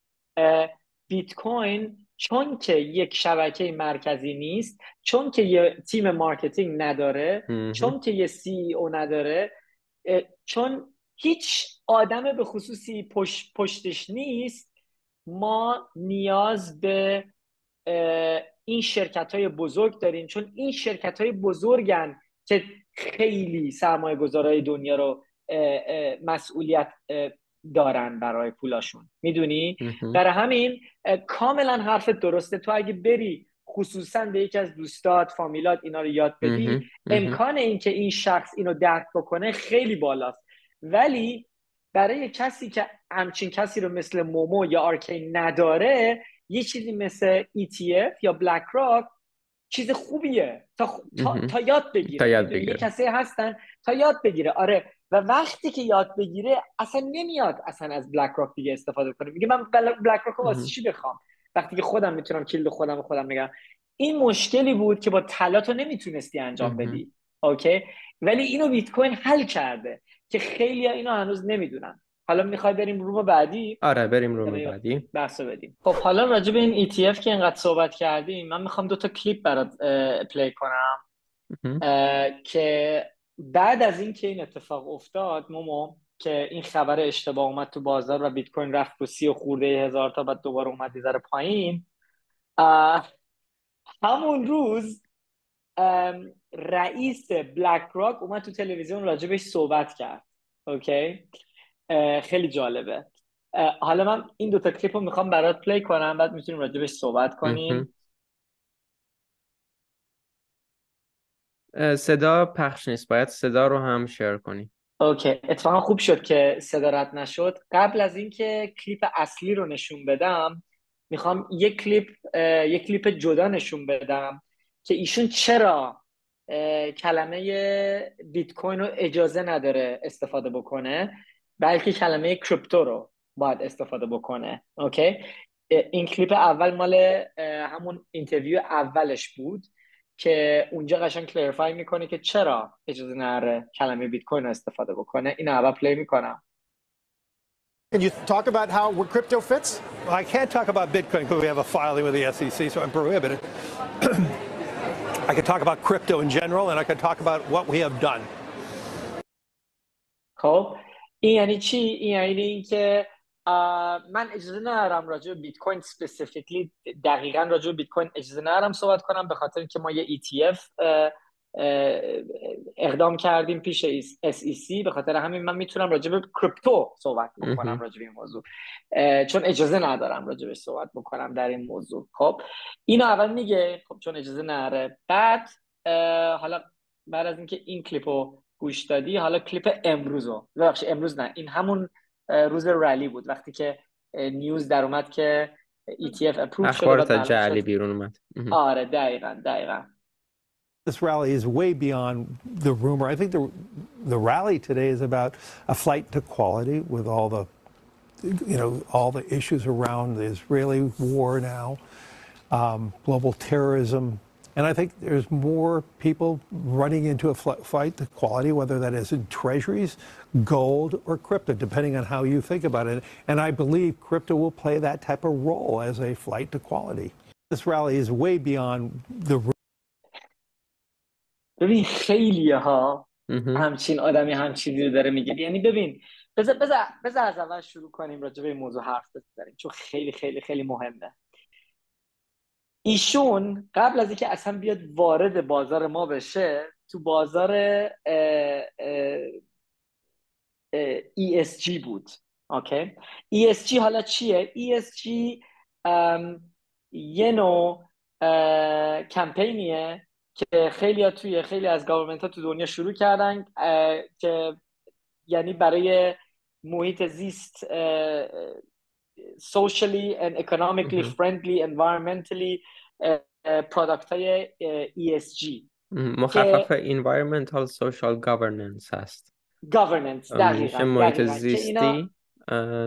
بیت کوین چون که یک شبکه مرکزی نیست چون که یه تیم marketing نداره چون که یه سی او نداره چون هیچ آدم به خصوصی پشت پشتش نیست ما نیاز به این شرکت های بزرگ داریم چون این شرکت های بزرگن که خیلی سرمایه گذارای دنیا رو مسئولیت دارن برای پولاشون. می‌دونی؟ برای همین کاملا حرف درسته. تو اگه بری خصوصا به یکی از دوستات فامیلات اینا رو یاد بدی امکان اینکه این شخص اینو درک بکنه خیلی بالاست. ولی برای کسی که همچین کسی رو مثل مومو یا آرکی نداره یه چیزی مثل ETF یا بلک راک چیز خوبیه. تا, تا, یاد بگیره. تا یاد بگیره. کسی هستن تا یاد بگیره. آره. و وقتی که یاد بگیره اصلا نمیاد اصلا از بلک راک دیگه استفاده کنه. میگه من بلک راک واسه چی بخوام؟ وقتی که خودم می‌تونم کلید خودم خودم میگم این مشکلی بود که با طلا تو نمی‌تونستی انجام بدی. Okay؟ ولی اینو بیت کوین حل کرده که خیلی اینو هنوز نمی‌دونن. حالا می‌خوای بریم روم بعدی؟ آره بریم روم بعدی. بحث بدیم. خب حالا راجع به این ETF که اینقدر صحبت کردیم من می‌خوام دو تا کلیپ برات play کنم. که بعد از اینکه این اتفاق افتاد مومو که این خبر اشتباه اومد تو بازار و بیت کوین رفت رو سی و خورده هزار تا بعد دوباره اومد یه پایین. همون روز رئیس BlackRock اومد تو تلویزیون راجبش صحبت کرد. Okay؟ خیلی جالبه. حالا من این دوتا کلیپ رو می‌خوام برات play کنم بعد می‌تونیم راجبش صحبت کنیم. صدا پخش نیست باید صدا رو هم share کنی. Okay اتفاقا خوب شد که صدا رد نشد. قبل از اینکه کلیپ اصلی رو نشون بدم می‌خوام یک کلیپ یک کلیپ جدا نشون بدم که ایشون چرا کلمه بیت کوین رو اجازه نداره استفاده بکنه. بلکه کلمه کریپتو رو باید استفاده بکنه اوکی این کلیپ اول مال همون interview اولش بود که اونجا قشنگ clarify می‌کنه که چرا اجازه نداره کلمه بیت کوین رو استفاده بکنه این اول play می‌کنم Can you talk about how where crypto fits? Well, I can't talk about Bitcoin because we have a filing with the SEC, so I'm prohibited. I can talk about crypto in general, and I can talk about what we have done. خب این یعنی چی؟ این یعنی اینکه من اجازه ندارم راجع به بیت کوین سپسیفیکلی دقیقا راجع به بیت کوین اجازه ندارم صحبت کنم به خاطر اینکه ما یه ETF اقدام کردیم پیش SEC به خاطر همین من می‌تونم راجع به کریپتو صحبت بکنم راجع به این موضوع. چون اجازه ندارم راجع به صحبت بکنم در این موضوع. خب اینو اول میگه خب چون اجازه نره بعد حالا بعد از اینکه این کلیپو گوش دادی حالا کلیپ امروزو ببخشید امروز نه این همون روز رلی بود وقتی که نیوز در اومد که ETF اپروو شد اخبار جعلی بیرون اومد آره دقیقا دقیقا This rally is way beyond the rumor. I think the the rally today is about a flight to quality with all the you know all the issues around the Israeli war now, um, global terrorism, and I think there's more people running into a fight to quality, whether that is in treasuries, gold, or crypto, depending on how you think about it. And I believe crypto will play that type of role as a flight to quality. This rally is way beyond the ببین خیلی ها همچین آدمی همچین رو داره میگه یعنی ببین بذار بذار بذار از اول شروع کنیم راجع به این موضوع حرف بزنیم چون خیلی خیلی خیلی مهمه ایشون قبل از اینکه اصلا بیاد وارد بازار ما بشه تو بازار ESG بود. اوکی؟ ESG حالا چیه؟ ESG یه نوع کمپینیه که خیلی ها توی خیلی از گاورمنت ها تو دنیا شروع کردن که یعنی برای محیط زیست socially and economically friendly environmentally پرادکت های ESG مخفف environmental social governance هست. Governance دقیقا محیط زیستی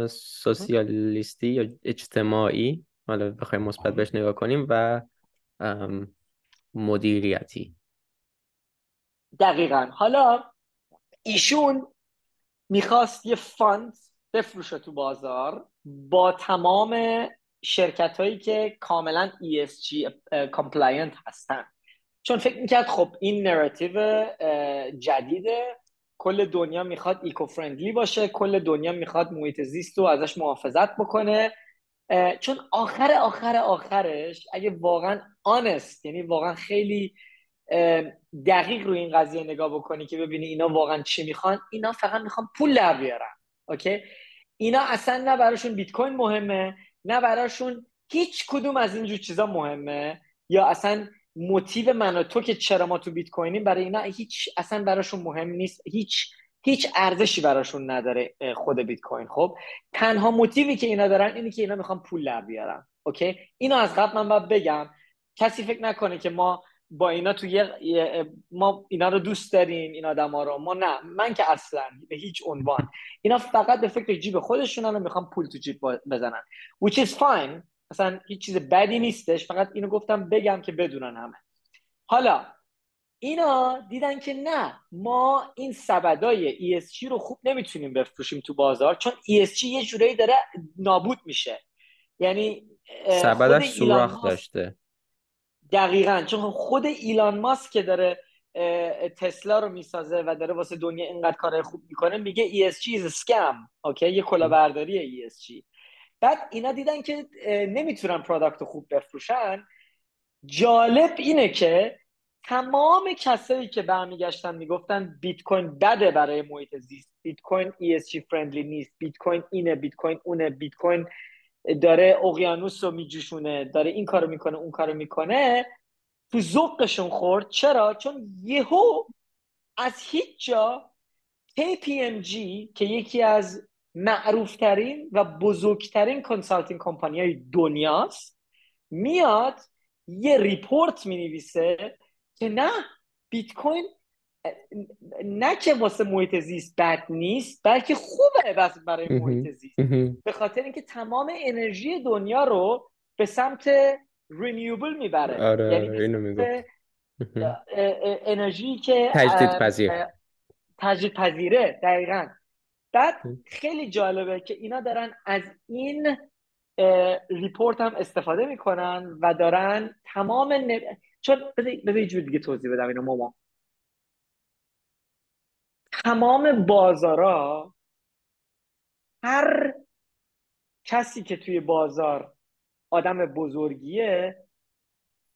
سوسیالیستی یا اجتماعی حالا بخوایم مثبت بهش نگاه کنیم و مدیریتی. دقیقا. حالا ایشون می‌خواست یه فاند بفروشه تو بازار با تمام شرکت هایی که کاملا ESG compliant هستن. چون فکر می‌کرد خب این narrative جدیده کل دنیا می‌خواد eco friendly باشه کل دنیا می‌خواد محیط زیست رو ازش محافظت بکنه. چون آخر آخر آخرش اگه واقعا honest یعنی واقعا خیلی دقیق روی این قضیه نگاه بکنی که ببینی اینا واقعا چی می‌خوان اینا فقط می‌خوان پول در بیارن اوکی؟ اینا اصلا نه براشون بیت کوین مهمه. نه براشون هیچ کدوم از اینجور چیزا مهمه؟ یا اصلا موتیو من تو که چرا ما تو بیت کوینیم برای اینا هیچ اصلا براشون مهم نیست. هیچ هیچ ارزشی براشون نداره خود بیت کوین. خب تنها موتیوی که اینا دارن اینه که اینا می‌خوان پول در بیارن. اوکی؟ اینو از قبل من باید بگم. کسی فکر نکنه که ما با اینا تو یه ما اینا رو دوست داریم این آدما رو. ما نه. من که اصلا به هیچ عنوان. اینا فقط به فکر جیب خودشونن و می‌خوان پول تو جیب بزنن. Which is fine. اصلا هیچ چیز بدی نیستش. فقط اینو گفتم بگم که بدونن همه. حالا اینا دیدن که نه. ما این سبدای ESG رو خوب نمی‌تونیم بفروشیم تو بازار چون ESG یه جورایی داره نابود میشه. یعنی سبدش سوراخ داشته. دقیقا. چون خود ایلان ماسک که داره تسلا رو می‌سازه و داره واسه دنیا اینقدر کار خوب می‌کنه میگه ESG is scam اوکی؟ یه کلاهبرداری ESG بعد اینا دیدن که نمی‌تونن product خوب بفروشن. جالب اینه که تمام کسایی که برمیگشتن می‌گفتن بیت کوین بده برای محیط زیست. بیت کوین ESG friendly نیست. بیت کوین اینه بیت کوین اونه بیت کوین داره اقیانوس رو میجوشونه داره این کارو می‌کنه اون کارو می‌کنه تو ذوقشون خورد. چرا؟ چون یهو از هیچ جا KPMG که یکی از معروفترین و بزرگترین consulting company های دنیاست میاد یه report می نویسه که نه بیت کوین نه که واسه محیط زیست بد نیست بلکه خوبه بس برای محیط زیست. به خاطر اینکه تمام انرژی دنیا رو به سمت رینیوبل می‌بره. آره یعنی اینو انرژی که تجدید پذیر. تجدید پذیره دقیقا. بعد خیلی جالبه که اینا دارن از این ریپورت هم استفاده می‌کنن و دارن تمام نب... چون بذار یه جور دیگه توضیح بدم اینو ماما. تمام بازارا هر کسی که توی بازار آدم بزرگیه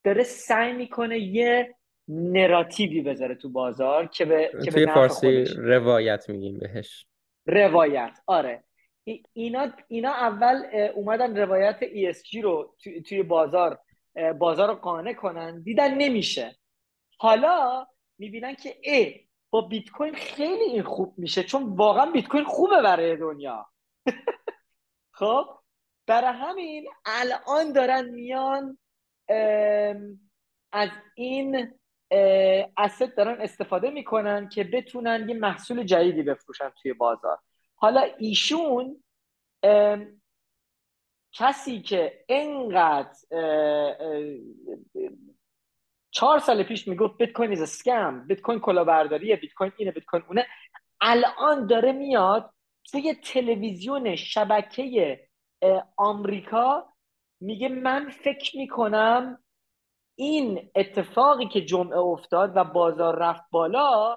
داره سعی می‌کنه یه نراتیوی بذاره تو بازار که به که توی فارسی روایت میگیم بهش. روایت آره. اینا اینا اول اومدن روایت ESG رو توی بازار بازار رو قانع کنن. دیدن نمیشه. حالا می‌بینن که ای با بیت کوین خیلی این خوب میشه چون واقعا بیت کوین خوبه برای دنیا. خب؟ برای همین الان دارن میان از این اسید دارن استفاده می‌کنن که بتونن یه محصول جدیدی بفروشن توی بازار. حالا ایشون کسی که انقدر چهار سال پیش می‌گفت بیت کوین از اسکم بیت کوین کلاهبرداریه بیت کوین اینه بیت کوین اونه. الان داره میاد توی تلویزیون شبکه آمریکا میگه من فکر می‌کنم این اتفاقی که جمعه افتاد و بازار رفت بالا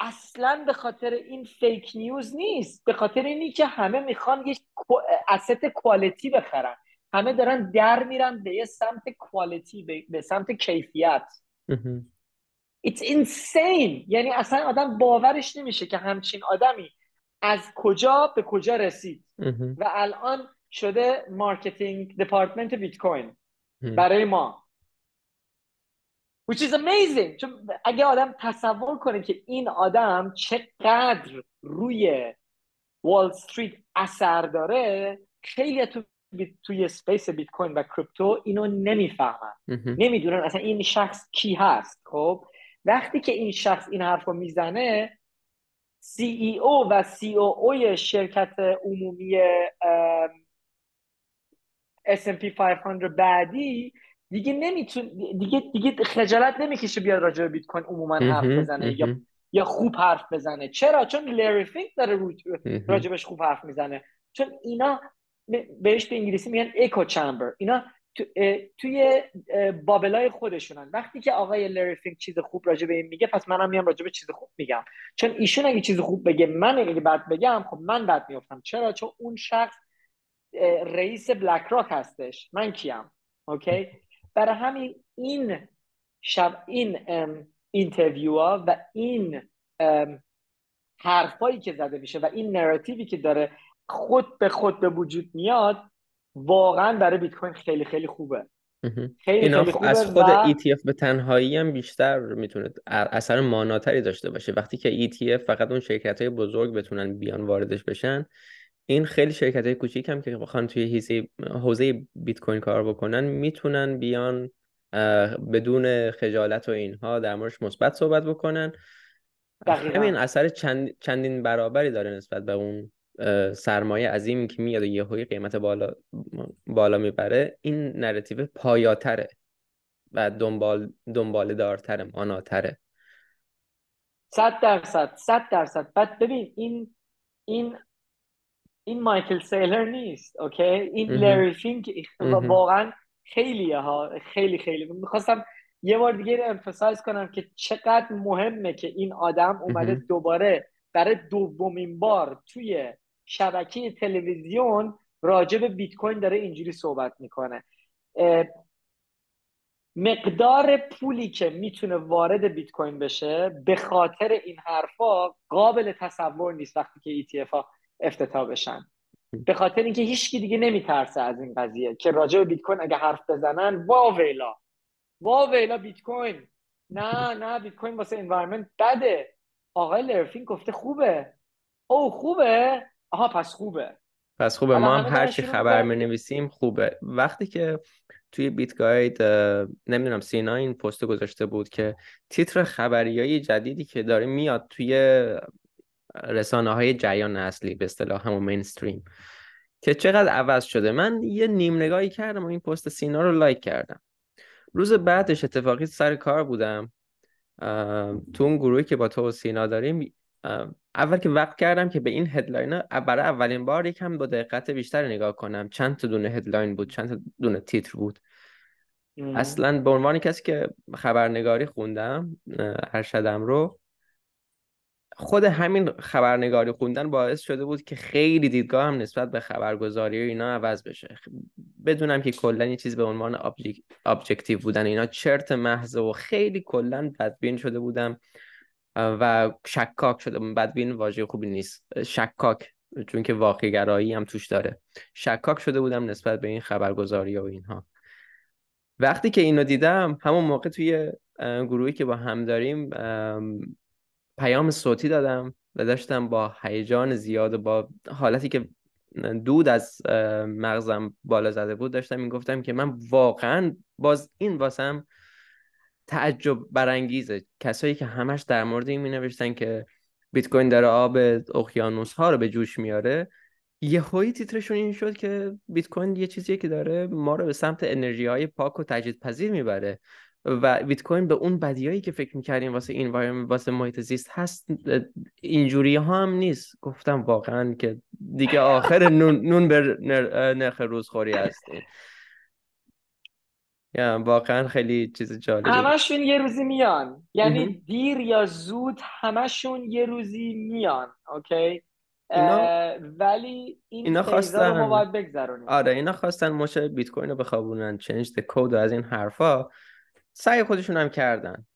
اصلا به خاطر این فیک نیوز نیست. به خاطر اینی که همه می‌خوان یه اسست کوالیتی بخرن. همه دارن در میرن به یه سمت quality به سمت کیفیت. It's insane. یعنی اصلا آدم باورش نمیشه که همچین آدمی از کجا به کجا رسید. و الان شده marketing department بیت کوین برای ما. Which is amazing. چون اگه آدم تصور کنه که این آدم چقدر روی وال استریت اثر داره خیلی تو توی space بیت کوین و کریپتو اینو نمی‌فهمن. نمی‌دونن اصلا این شخص کی هست خب؟ وقتی که این شخص این حرف رو می‌زنه CEO و COO شرکت عمومی S&P 500 بعدی دیگه نمیتون دیگه دیگه خجالت نمی‌کشه بیاد راجع به بیت کوین عموما حرف بزنه یا یا خوب حرف بزنه. چرا؟ چون لری فینک داره راجبش خوب حرف می‌زنه. چون اینا بهش به انگلیسی میگن echo chamber اینا توی bubble ای خودشونن. وقتی که آقای لری فینک چیز خوب راجع به این میگه پس منم میام راجع به چیز خوب میگم. چون ایشون اگه چیز خوب بگه من اگه بد بگم خب من بد میفتم چرا؟ چون اون شخص رئیس بلک راک هستش. من کیم. اوکی؟ برای همین این شب این interview ها و این حرفایی که زده میشه و این narrative ی که داره خود به خود به وجود میاد واقعا برای بیت کوین خیلی خیلی خوبه. خیلی اینا خیلی خوبه از خود و... ETF به تنهایی هم بیشتر می‌تونه اثر ماناتری داشته باشه. وقتی که ETF فقط اون شرکت های بزرگ بتونن بیان واردش بشن این خیلی شرکت های کوچیک هم که بخوان توی حوزه بیت کوین کار بکنن می‌تونن بیان بدون خجالت و اینها در موردش مثبت صحبت بکنن. همین اثر چند، چندین برابری داره نسبت به اون سرمایه عظیمی که میاد و یهویی قیمت بالا بالا می‌بره این narrative پایاتره و دنبال دنبال دارتره ماناتره. صد درصد صد درصد. بعد ببین این این این مایکل سیلر نیست اوکی؟ این لری فینک واقعا خیلیه ها خیلی خیلی. می‌خواستم یه بار دیگه امفسایز کنم که چقدر مهمه که این آدم اومده دوباره برای دومین بار توی شبکه تلویزیون راجع به بیت کوین داره اینجوری صحبت می‌کنه. مقدار پولی که می‌تونه وارد بیت کوین بشه به خاطر این حرفا قابل تصور نیست وقتی که ETF ها افتتاح بشن. به خاطر اینکه هیچکی دیگه نمیترسه از این قضیه که راجع به بیت کوین اگه حرف بزنن وا ویلا. وا ویلا بیت کوین. نه نه بیت کوین واسه انوایرمنت بده. آقای لرفین گفته خوبه. او خوبه. آها پس خوبه. پس خوبه. ما هم هر چی خبر می نویسیم خوبه. وقتی که توی بیت گاید نمی‌دونم سینا این پست گذاشته بود که تیتر خبری های جدیدی که داره میاد توی رسانه های جریان اصلی به اصطلاح همون mainstream که چقدر عوض شده. من یه نیم نگاهی کردم و این پست سینا رو لایک کردم. روز بعدش اتفاقی سر کار بودم. تو اون گروهی که با تو و سینا داریم اول که وقت کردم که به این headline برای اولین بار یکم با دقت بیشتر نگاه کنم. چند تا دونه headline بود چند تا دونه تیتر بود. اصلا به عنوان کسی که خبرنگاری خوندم ارشدم رو خود همین خبرنگاری خوندن باعث شده بود که خیلی دیدگاه هم نسبت به خبرگزاری و اینا عوض بشه. بدونم که کلا یه چیز به عنوان ابجکتیو بودن اینا چرت محض و خیلی کلا بدبین شده بودم. و شکاک شده. بدبین واژه خوبی نیست. شکاک چون که واقعی گرایی هم توش داره. شکاک شده بودم نسبت به این خبرگزاری و اینها. وقتی که اینو دیدم همون موقع توی گروهی که با هم داریم پیام صوتی دادم و داشتم با هیجان زیاد و با حالتی که دود از مغزم بالا زده بود داشتم این گفتم که من واقعا باز این واسم تعجب برانگیزه. کسایی که همش در مورد این می نوشتن که بیت کوین داره آب اقیانوس ها رو به جوش میاره یه هایی تیترشون این شد که بیت کوین یه چیزیه که داره ما رو به سمت انرژی های پاک و تجدید پذیر می‌بره و بیت کوین به اون بدیایی که فکر می‌کردیم واسه این واسه محیط زیست هست اینجوری ها هم نیست. گفتم واقعا که دیگه آخر نون, نون به نرخ روزخوری هستیم. یا واقعا خیلی چیز جالبی. همشون یه روزی میان. یعنی دیر یا زود همشون یه روزی میان اوکی؟ اینا... ولی این اینا خواستن رو باید بگذرونیم. آره اینا خواستن مش بیت کوین رو بخوابونن چنج د کد از این حرفا. سعی خودشون هم کردن.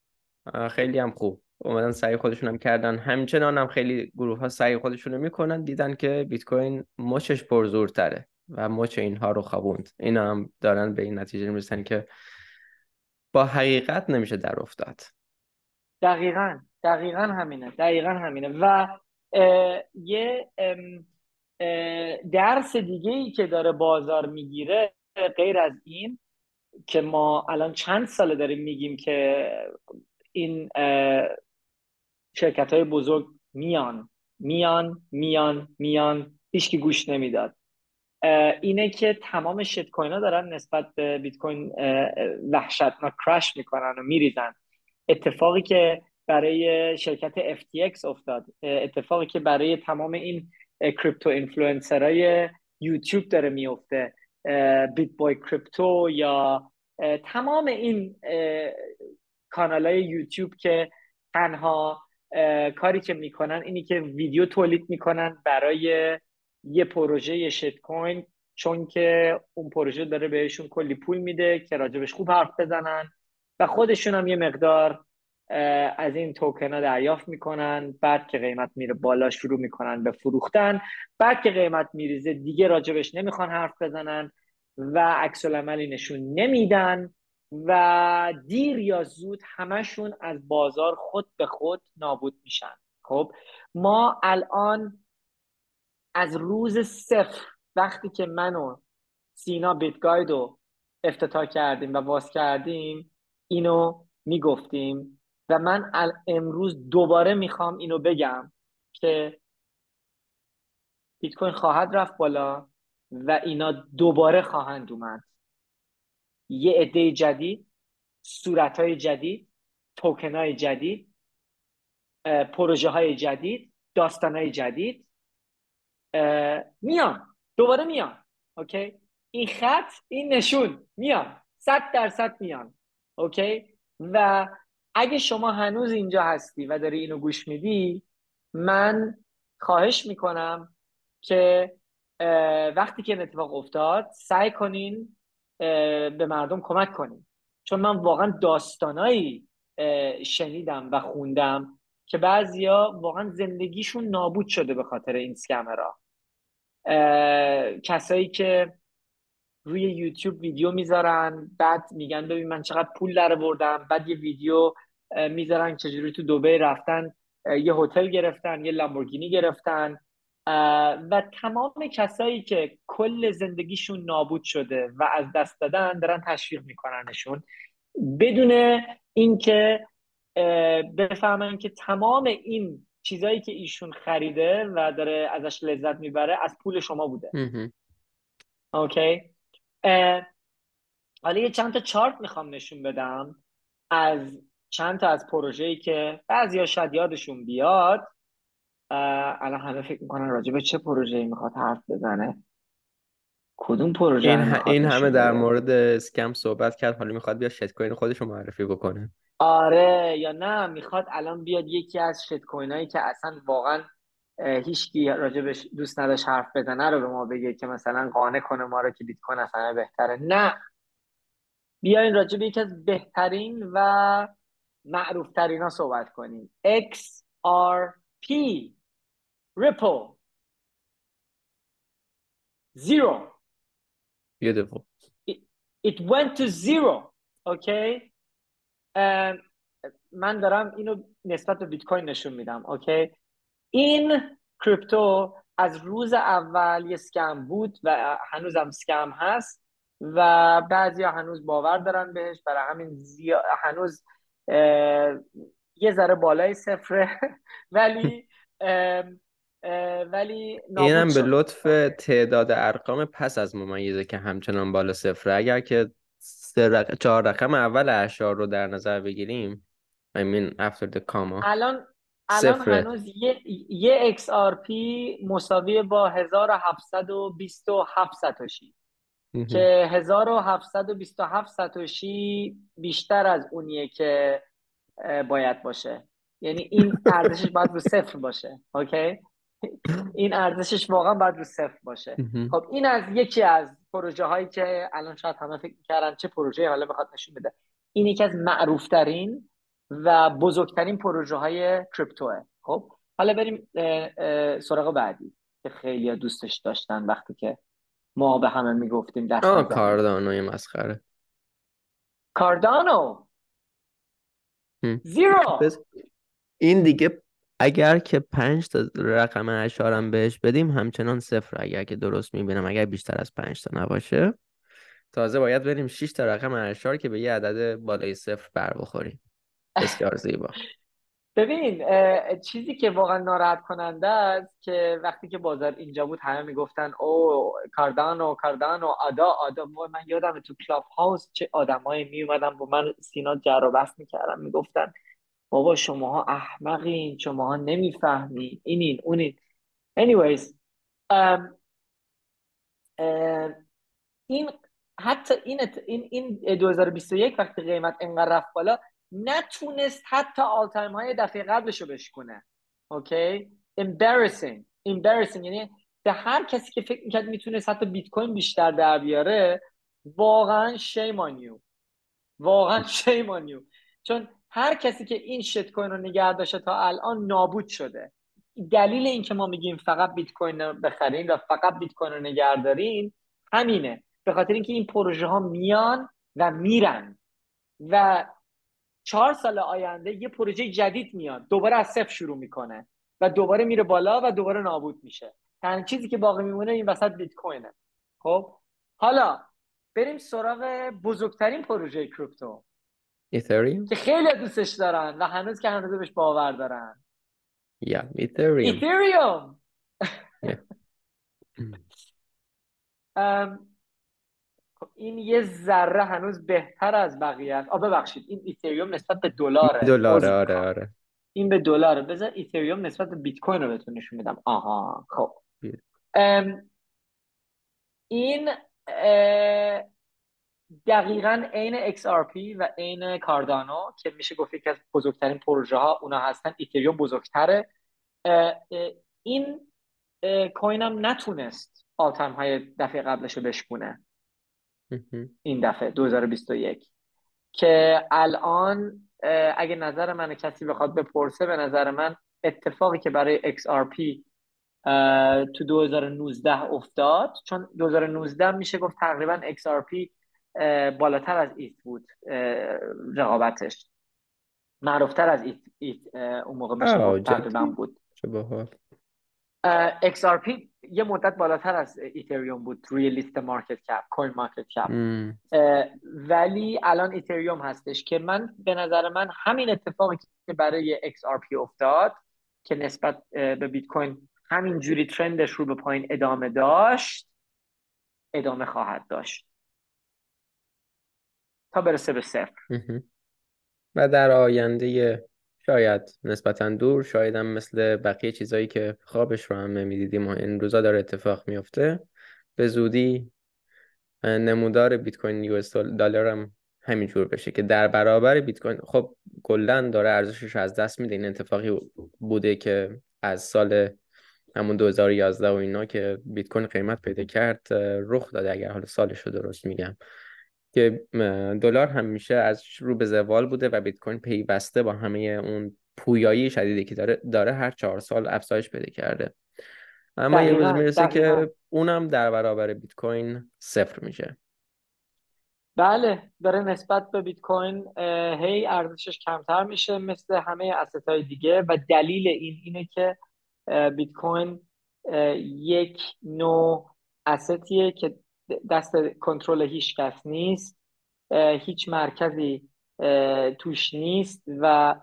خیلی هم خوب. اومدن سعی خودشون هم کردن. همچنان هم خیلی گروه ها سعی خودشون رو می‌کنن دیدن که بیت کوین مچش پرزورتره و مچ اینها رو خوابوند. اینا هم دارن به این نتیجه می‌رسن که با حقیقت نمیشه در افتاد. دقیقا دقیقا همینه دقیقا همینه. و یه درس دیگه ای که داره بازار می‌گیره غیر از این که ما الان چند ساله داریم میگیم که این شرکت های بزرگ میان میان میان میان هیچکی گوش نمی‌داد. اینه که تمام شیت کوین ها دارن نسبت به بیت کوین وحشتناک کرش می‌کنن و میریزن. اتفاقی که برای شرکت FTX افتاد اتفاقی که برای تمام این کریپتو اینفلوئنسرای یوتیوب داره میفته بیت بای کریپتو یا تمام این کانال های یوتیوب که تنها کاری که می‌کنن اینی که ویدیو تولید می‌کنن برای یه پروژه shitcoin چون که اون پروژه داره بهشون کلی پول میده که راجبش خوب حرف بزنن و خودشون هم یه مقدار از این توکن ها دریافت می‌کنن. بعد که قیمت میره بالا شروع می‌کنن به فروختن. بعد که قیمت میریزه دیگه راجبش نمی‌خوان حرف بزنن و عکس عملی نشون نمیدن و دیر یا زود همشون از بازار خود به خود نابود میشن. خب ما الان از روز صفر وقتی که من و سینا بیتگاید رو افتتاح کردیم و باز کردیم اینو می‌گفتیم و من امروز دوباره می‌خوام اینو بگم که بیت کوین خواهد رفت بالا و اینا دوباره خواهند اومد. یه عده جدید صورت های جدید توکن های جدید پروژه های جدید داستان های جدید میان. دوباره میان. اوکی؟ این خط این نشون. میان. صد درصد میان. اوکی؟ و اگه شما هنوز اینجا هستی و داری اینو گوش میدی من خواهش می‌کنم که وقتی که این اتفاق افتاد سعی کنین به مردم کمک کنین. چون من واقعا داستانایی شنیدم و خوندم. که بعضیا واقعا زندگیشون نابود شده به خاطر این سکمرا کسایی که روی یوتیوب ویدیو می‌ذارن بعد میگن ببین من چقدر پول در بردم بعد یه ویدیو می‌ذارن چجوری تو دوبه رفتن یه هتل گرفتن یه لامبورگینی گرفتن. و تمام کسایی که کل زندگیشون نابود شده و از دست دادن دارن تشویق میکننشون. بدون اینکه بفهمن که تمام این چیزایی که ایشون خریده و داره ازش لذت می‌بره از پول شما بوده. اوکی؟ حالا یه چند تا چارت می‌خوام نشون بدم از چند تا از پروژه‌ای که بعضیا شاید یادشون بیاد. الان همه فکر می‌کنن راجع به چه پروژه‌ای می‌خواد حرف بزنه. کدوم پروژه این, این همه در مورد اسکم صحبت کرد. حالا می‌خواد بیا شت کوین خودش رو معرفی بکنه. آره یا نه می‌خواد الان بیاد یکی از شت کوین هایی که اصلا واقعا هیچکی راجبش دوست نداشت حرف بزنه رو به ما بگه که مثلا قانع کنه ما رو که بیت کوین اصلا بهتره. نه. بیاین راجب یکی از بهترین و معروف ترین ها صحبت کنیم XRP Ripple. Zero. Beautiful. It, it went to zero. Okay? من دارم اینو نسبت به بیت کوین نشون میدم اوکی؟ این کریپتو از روز اول یه سکم بود و هنوزم سکم هست و بعضی هنوز باور دارن بهش برای همین زیا... هنوز یه ذره بالای صفره ولی ولی اینم به لطف تعداد ارقام پس از ممیزه که همچنان بالا صفره. اگر که رق... چهار رقم اول اشار رو در نظر بگیریم. I mean after the comma. الان الان هنوز یه, یه XRP مساوی با 1727 ساتوشی که 1727 ساتوشی بیشتر از اونیه که باید باشه. یعنی این ارزشش باید رو صفر باشه. اوکی این ارزشش واقعا باید رو صفر باشه. خب این از یکی از پروژه هایی که الان شاید همه فکر کردن چه پروژه حالا بخواد نشون بده. این یکی از معروف ترین و بزرگترین پروژه های کریپتوه. خب؟ حالا بریم سراغ بعدی که خیلی دوستش داشتن وقتی که ما به همه می‌گفتیم دست آه کاردانو مسخره. کاردانو؟ زیرو! این دیگه اگر که پنج تا رقم اشارم بهش بدیم همچنان صفر. اگر که درست می‌بینم اگر بیشتر از پنج تا نباشه. تازه باید بریم 6 تا رقم اشار که به یه عدد بالای صفر بر بخوریم. بسیار زیبا. ببین چیزی که واقعا ناراحت کننده است که وقتی که بازار اینجا بود همه می‌گفتن او کاردانو کاردانو آدا آدا. من یادم تو کلاب هاوس چه آدمایی می اومدن با من سینا جر و بحث می‌کردن می‌گفتن بابا شماها احمقین شماها نمی‌فهمین. اینین اونین. Anyways um, uh, این حتی این این این 2021 وقتی قیمت انقدر رفت بالا نتونست حتی all time high دفعه قبلش بشکنه اوکی embarrassing. Embarrassing یعنی به هر کسی که فکر می‌کرد می‌تونست حتی بیت کوین بیشتر در بیاره واقعا شیمانیو واقعا شیمانیو چون هر کسی که این شت کوین رو نگه داشته تا الان نابود شده. دلیل اینکه ما میگیم فقط بیت کوین رو بخرین و فقط بیت کوین رو نگه دارین همینه. به خاطر اینکه این پروژه ها میان و میرن. و چهار سال آینده یه پروژه جدید میاد. دوباره از صفر شروع می‌کنه. و دوباره میره بالا و دوباره نابود میشه. تنها چیزی که باقی میمونه این وسط بیت کوینه خب؟ حالا بریم سراغ بزرگترین پروژه کریپتو. ایتریوم که خیلی دوستش دارن و هنوز که هنوز بهش باور دارن. یا ایتریوم ایتریوم این یه ذره هنوز بهتر از بقیه است. آ ببخشید این ایتریوم نسبت به دلاره. دلار آره آره. این به دلاره. بذار ایتریوم نسبت به بیت کوین رو بهتون نشون میدم. آها خب. این دقیقا عین XRP و عین کاردانو که میشه گفت یکی از بزرگترین پروژه ها اونا هستن. ایتریوم بزرگتره. این کوین هم نتونست آل های دفعه قبلش رو بشکونه این دفعه 2021 که الان اگه نظر من کسی بخواد بپرسه به نظر من اتفاقی که برای XRP تو 2019 افتاد چون 2019 میشه گفت تقریبا XRP بالاتر از ETH بود رقابتش. معروفتر از ETH, ETH اون موقع میشه تقریبا بود. XRP یه مدت بالاتر از ایتریوم بود روی لیست market cap CoinMarketCap. ولی الان ایتریوم هستش که من به نظر من همین اتفاقی که برای XRP افتاد که نسبت به بیت کوین همین جوری ترندش رو به پایین ادامه داشت ادامه خواهد داشت. تا برسه به صفر. و در آینده شاید نسبتا دور شاید هم مثل بقیه چیزایی که خوابش رو هم نمی‌دیدیم و این روزا داره اتفاق میفته به زودی نمودار بیت کوین یو دلار هم همینجور بشه که در برابر بیت کوین خب کلا داره ارزشش از دست میده. این اتفاقی بوده که از سال همون 2011 و اینا که بیت کوین قیمت پیدا کرد رخ داده اگر حالا سالش رو درست میگم. که دلار هم میشه از رو به زوال بوده و بیت کوین پیوسته با همه اون پویایی شدیدی که داره داره هر چهار سال افزایش پیدا کرده. اما یه روز می‌رسه که اونم در برابر بیت کوین صفر میشه. بله داره نسبت به بیت کوین هی ارزشش کمتر میشه مثل همه اسست های دیگه و دلیل این اینه که بیت کوین یک نوع استیه که دست کنترل هیچ کس نیست هیچ مرکزی توش نیست و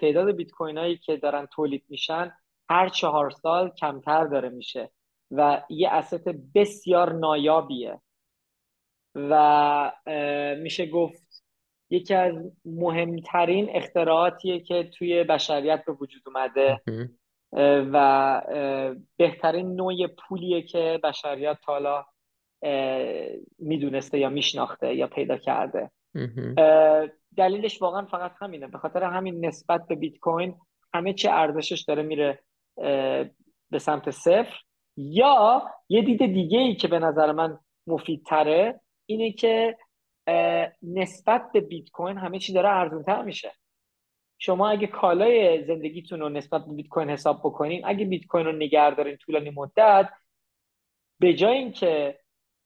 تعداد بیت کوین هایی که دارن تولید میشن هر چهار سال کمتر داره میشه و یه اسست بسیار نایابیه. و میشه گفت یکی از مهمترین اختراعاتیه که توی بشریت به وجود اومده و بهترین نوع پولیه که بشریت حالا می‌دونسته یا میشناخته یا پیدا کرده. دلیلش واقعا فقط همینه. به خاطر همین نسبت به بیت کوین همه چی ارزشش داره میره به سمت صفر. یا یه دید دیگه ای که به نظر من مفیدتره اینه که نسبت به بیت کوین همه چی داره ارزونتر میشه. شما اگه کالای زندگیتون رو نسبت به بیت کوین حساب بکنین اگه بیت کوین رو نگه دارین طولانی مدت به جای اینکه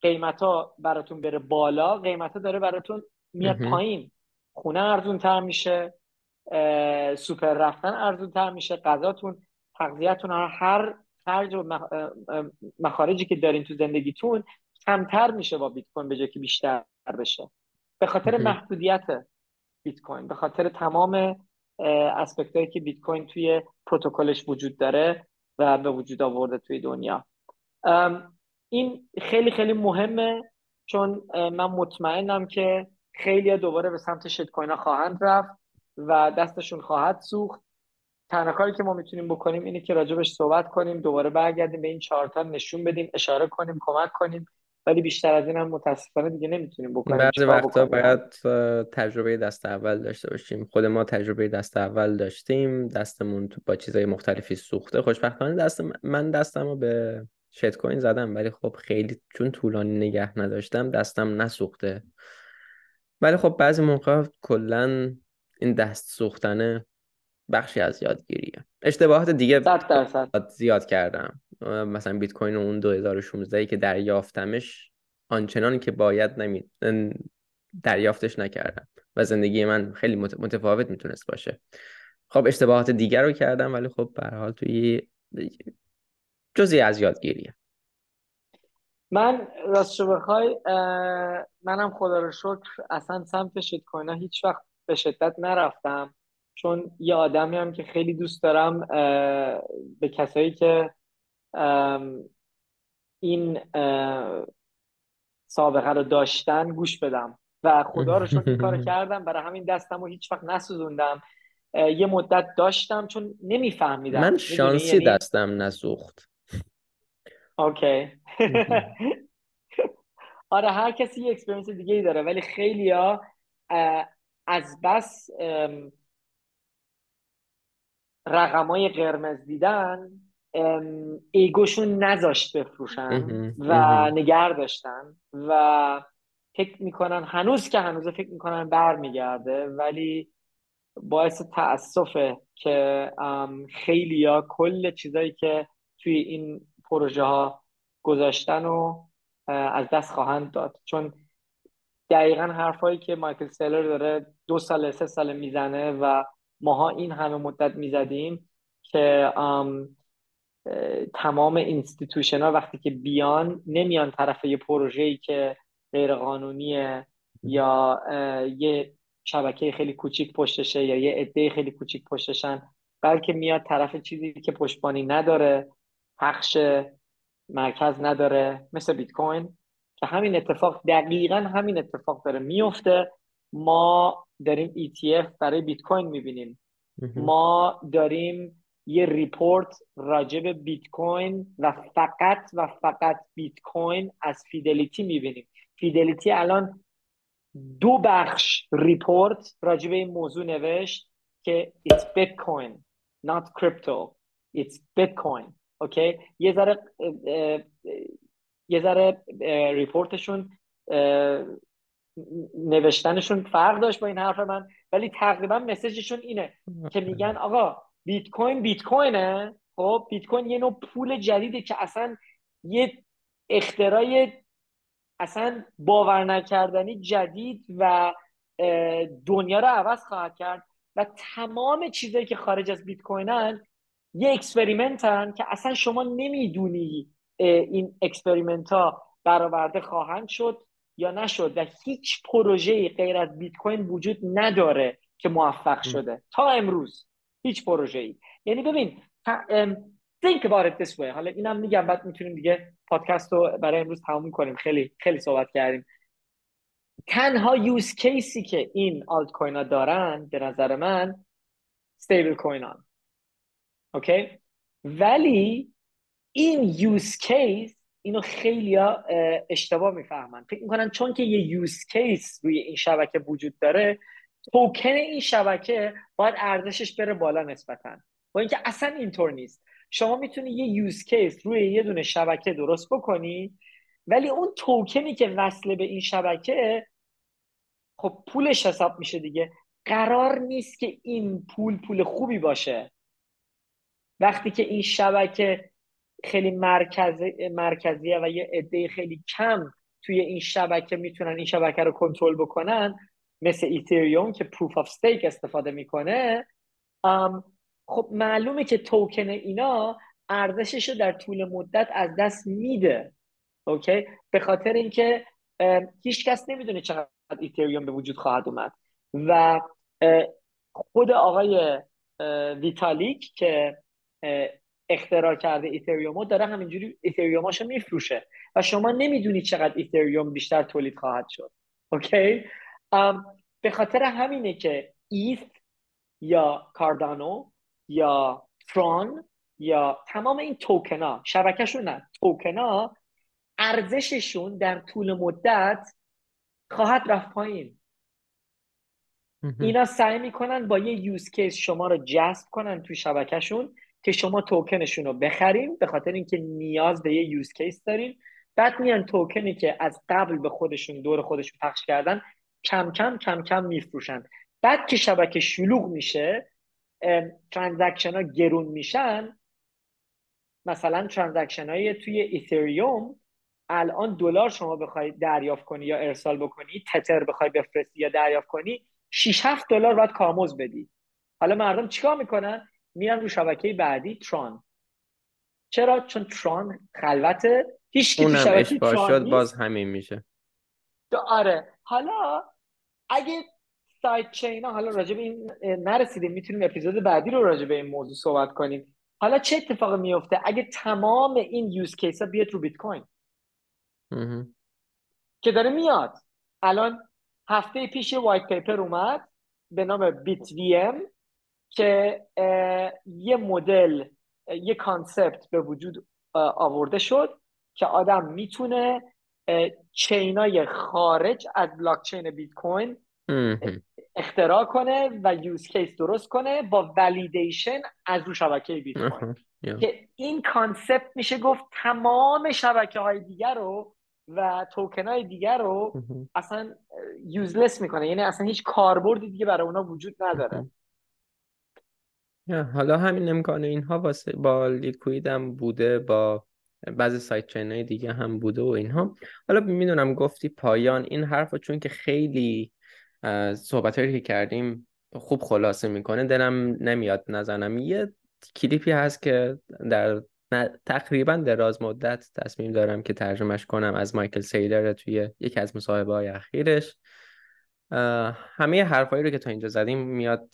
قیمت ها براتون بره بالا قیمت ها داره براتون میاد پایین. خونه ارزون تر میشه سوپر رفتن ارزون تر میشه غذاتون تغذیهتون هر خرج و مخارجی که دارین تو زندگیتون کمتر میشه با بیت کوین به جای که بیشتر بشه. به خاطر محدودیت بیت کوین به خاطر تمام اسپکت که بیت کوین توی پروتکلش وجود داره و به وجود آورده توی دنیا. این خیلی خیلی مهمه چون من مطمئنم که خیلی دوباره به سمت شیت کوین ها خواهند رفت و دستشون خواهد سوخت. تنها کاری که ما می‌تونیم بکنیم اینه که راجبش صحبت کنیم دوباره برگردیم به این چهارتا نشون بدیم اشاره کنیم کمک کنیم ولی بیشتر از این هم متاسفانه دیگه نمی‌تونیم بکنیم. بعضی وقتا باید تجربه دست اول داشته باشیم. خود ما تجربه دست اول داشتیم دستمون با چیزای مختلفی سوخته. خوشبختانه دست من دستم رو به شت کوین زدم ولی خب خیلی چون طولانی نگه نداشتم دستم نسوخته. ولی خب بعضی موقع کلا این دست سوختنه بخشی از یادگیریه. اشتباهات دیگه زیاد کردم. مثلا بیت کوین اون 2016 که دریافتمش آنچنان که باید نمی دریافتش نکردم و زندگی من خیلی متفاوت می‌تونست باشه. خب اشتباهات دیگر رو کردم ولی خب به حال توی جزی از یادگیریه. من راستش بخوای منم خدا رو شکر اصلا سمت شیت کوین هیچ وقت به شدت نرفتم. چون یه آدمی هم که خیلی دوست دارم به کسایی که این سابقه رو داشتن گوش بدم. و خدا رو شکر کار کردم. برای همین دستم رو هیچ وقت نسوزوندم. یه مدت داشتم چون نمیفهمیدم. من شانسی یعنی... دستم نسوخت. اوکی. آره هر کسی یه experience دیگه ای داره ولی خیلی ها از بس رقمای قرمز دیدن ego شون نذاشت بفروشن و نگر داشتن و فکر می‌کنن هنوز که هنوز فکر می‌کنن برمیگرده ولی باعث تاسفه که خیلی ها کل چیزایی که توی این پروژه ها گذاشتن و از دست خواهند داد. چون دقیقا حرفایی که مایکل سیلر داره دو سال سه سال می‌زنه و ماها این همه مدت می‌زدیم که تمام institution ها وقتی که بیان نمیان طرف یه پروژه‌ای که غیر قانونیه یا یه شبکه خیلی کوچیک پشتشه یا یه عده خیلی کوچیک پشتشن بلکه میاد طرف چیزی که پشتبانی نداره پخش مرکز نداره مثل بیت کوین. که همین اتفاق دقیقا همین اتفاق داره. میفته. ما داریم ETF برای بیت کوین می‌بینیم. ما داریم یه report راجع به بیت کوین و فقط و فقط بیت کوین از فیدلیتی می‌بینیم. فیدلیتی الان دو بخش report راجع به این موضوع نوشت که it's bitcoin not crypto. It's bitcoin. اوکی؟ یه ذره یه ذره report شون نوشتنشون فرق داشت با این حرف من ولی تقریبا message شون اینه که میگن آقا بیت کوین بیت کوینه خب بیت کوین یه نوع پول جدیده که اصلا یه اختراع اصلا باور نکردنی جدید و دنیا رو عوض خواهد کرد و تمام چیزایی که خارج از بیت کوینن یه experiment ن که اصلا شما نمی‌دونی این experiment ها برآورده خواهند شد یا نشد و هیچ پروژه غیر از بیت کوین وجود نداره که موفق شده. تا امروز هیچ پروژه ای یعنی ببین think about it this way. حالا اینم میگم بعد می‌تونیم دیگه پادکست رو برای امروز تموم کنیم. خیلی خیلی صحبت کردیم. تنها use case ی که این آلت کوین ها دارن به نظر من استیبل کوین ها اوکی؟ ولی این use case اینو خیلی اشتباه می‌فهمن. فکر می‌کنن چون که یه use case روی این شبکه وجود داره توکن این شبکه باید ارزشش بره بالا نسبتا. با اینکه اصلا اینطور نیست. شما می‌تونی یه یوز کیس روی یه دونه شبکه درست بکنی ولی اون توکنی که وصله به این شبکه خب پولش حساب میشه دیگه. قرار نیست که این پول پول خوبی باشه. وقتی که این شبکه خیلی مرکزی مرکزیه و یه عده خیلی کم توی این شبکه می‌تونن این شبکه رو کنترل بکنن مثل ایتریوم که proof of stake استفاده می‌کنه خب معلومه که توکن اینا ارزشش رو در طول مدت از دست میده. اوکی؟ به خاطر اینکه هیچ کس نمی‌دونه چقدر ایتریوم به وجود خواهد اومد. و خود آقای ویتالیک که اختراع کرده ایتریومو داره همینجوری ایتریوماشو میفروشه. و شما نمی‌دونی چقدر ایتریوم بیشتر تولید خواهد شد. اوکی؟ به خاطر همینه که ETH یا کاردانو یا ترون یا تمام این توکنا شبکهشون نه توکنا ارزششون در طول مدت خواهد رفت پایین. اینا سعی می‌کنن با یه use case شما رو جذب کنن تو شبکهشون. که شما توکنشون رو بخرین به خاطر اینکه نیاز به یه use case دارین بعد میان توکنی که از قبل به خودشون دور خودشون پخش کردن کم کم کم کم میفروشن. بعد که شبکه شلوغ میشه transaction ها گرون میشن مثلا transaction های توی ایتریوم الان دلار شما بخوای دریافت کنی یا ارسال بکنی تتر بخوای بفرستی یا دریافت کنی 6 7 دلار باید کارمزد بدی. حالا مردم چیکار می‌کنن؟ میرن رو شبکه بعدی تران. چرا؟ چون تران خلوته. هیچ کی شبکه تران شد باز همین میشه. آره. حالا اگه سایت چینا حالا راجع به این نرسیدیم می‌تونیم اپیزود بعدی رو راجع به این موضوع صحبت کنیم. حالا چه اتفاقی میفته اگه تمام این یوز کیس ها بیاد رو بیت کوین. که داره میاد. الان هفته پیش یه white paper اومد به نام BitVM. که یه مدل یه concept به وجود آورده شد که آدم می‌تونه chain ای خارج از بلاکچین بیت کوین اختراع کنه و use case درست کنه با validation از رو شبکه بیت کوین که این concept میشه گفت تمام شبکه های دیگر رو و توکن های دیگر رو اصلا یوزلس می‌کنه. یعنی اصلا هیچ کاربردی دیگه برای اونا وجود نداره. حالا همین امکان اینها واسه با لیکوید هم بوده با بعضی سایت چین های دیگه هم بوده و اینها. حالا می‌دونم گفتی پایان این حرف چون که خیلی صحبت که کردیم خوب خلاصه می‌کنه دلم نمیاد نزنم. یه کلیپی هست که در تقریبا دراز مدت تصمیم دارم که ترجمهش کنم از مایکل سیلر توی یکی از مصاحبه های اخیرش. همه حرفایی رو که تا اینجا زدیم میاد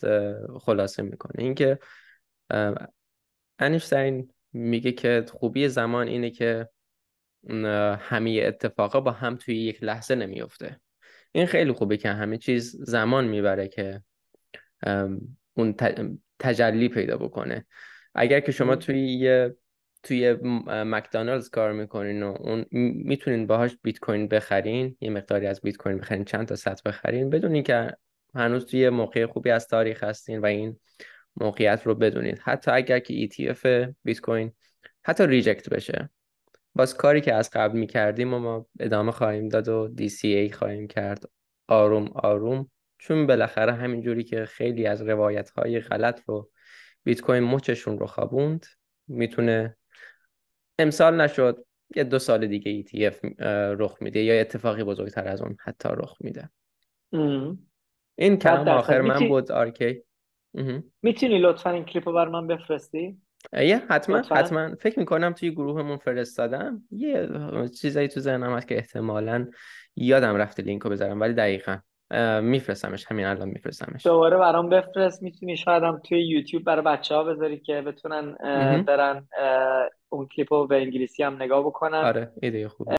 خلاصه می‌کنه. اینکه انیشتین میگه که خوبی زمان اینه که همه اتفاقا با هم توی یک لحظه نمیفته این خیلی خوبه که همه چیز زمان می‌بره که اون تجلی پیدا بکنه. اگر که شما توی توی مکدونالدز کار می‌کنین و اون می‌تونین باهاش بیت کوین بخرین یه مقداری از بیت کوین بخرین چند تا sat بخرین بدونین که هنوز توی موقع خوبی از تاریخ هستین و این موقعیت رو بدونید حتی اگر که ETF بیت کوین حتی reject بشه باز کاری که از قبل می‌کردیم و ما ادامه خواهیم داد و DCA خواهیم کرد. آروم آروم. چون بالاخره همینجوری که خیلی از روایت های غلط رو بیت کوین مچشون رو خوابوند می‌تونه امسال نشد یه دو سال دیگه ETF رخ میده یا اتفاقی بزرگتر از اون حتی رخ میده. این کلام آخر من بود آرکی می‌تونی لطفا این کلیپ رو بر من بفرستی؟ یه حتما حتما. فکر می‌کنم توی گروهمون فرستادم. یه چیزایی تو ذهنم هست که احتمالا یادم رفته لینک رو بذارم ولی دقیقا. میفرستمش همین الان میفرستمش. دوباره برام بفرست می‌تونی شاید هم توی یوتیوب برای بچه ها بذاری که بتونن برن اون کلیپ رو به انگلیسی هم نگاه بکنن. آره ایده خوبه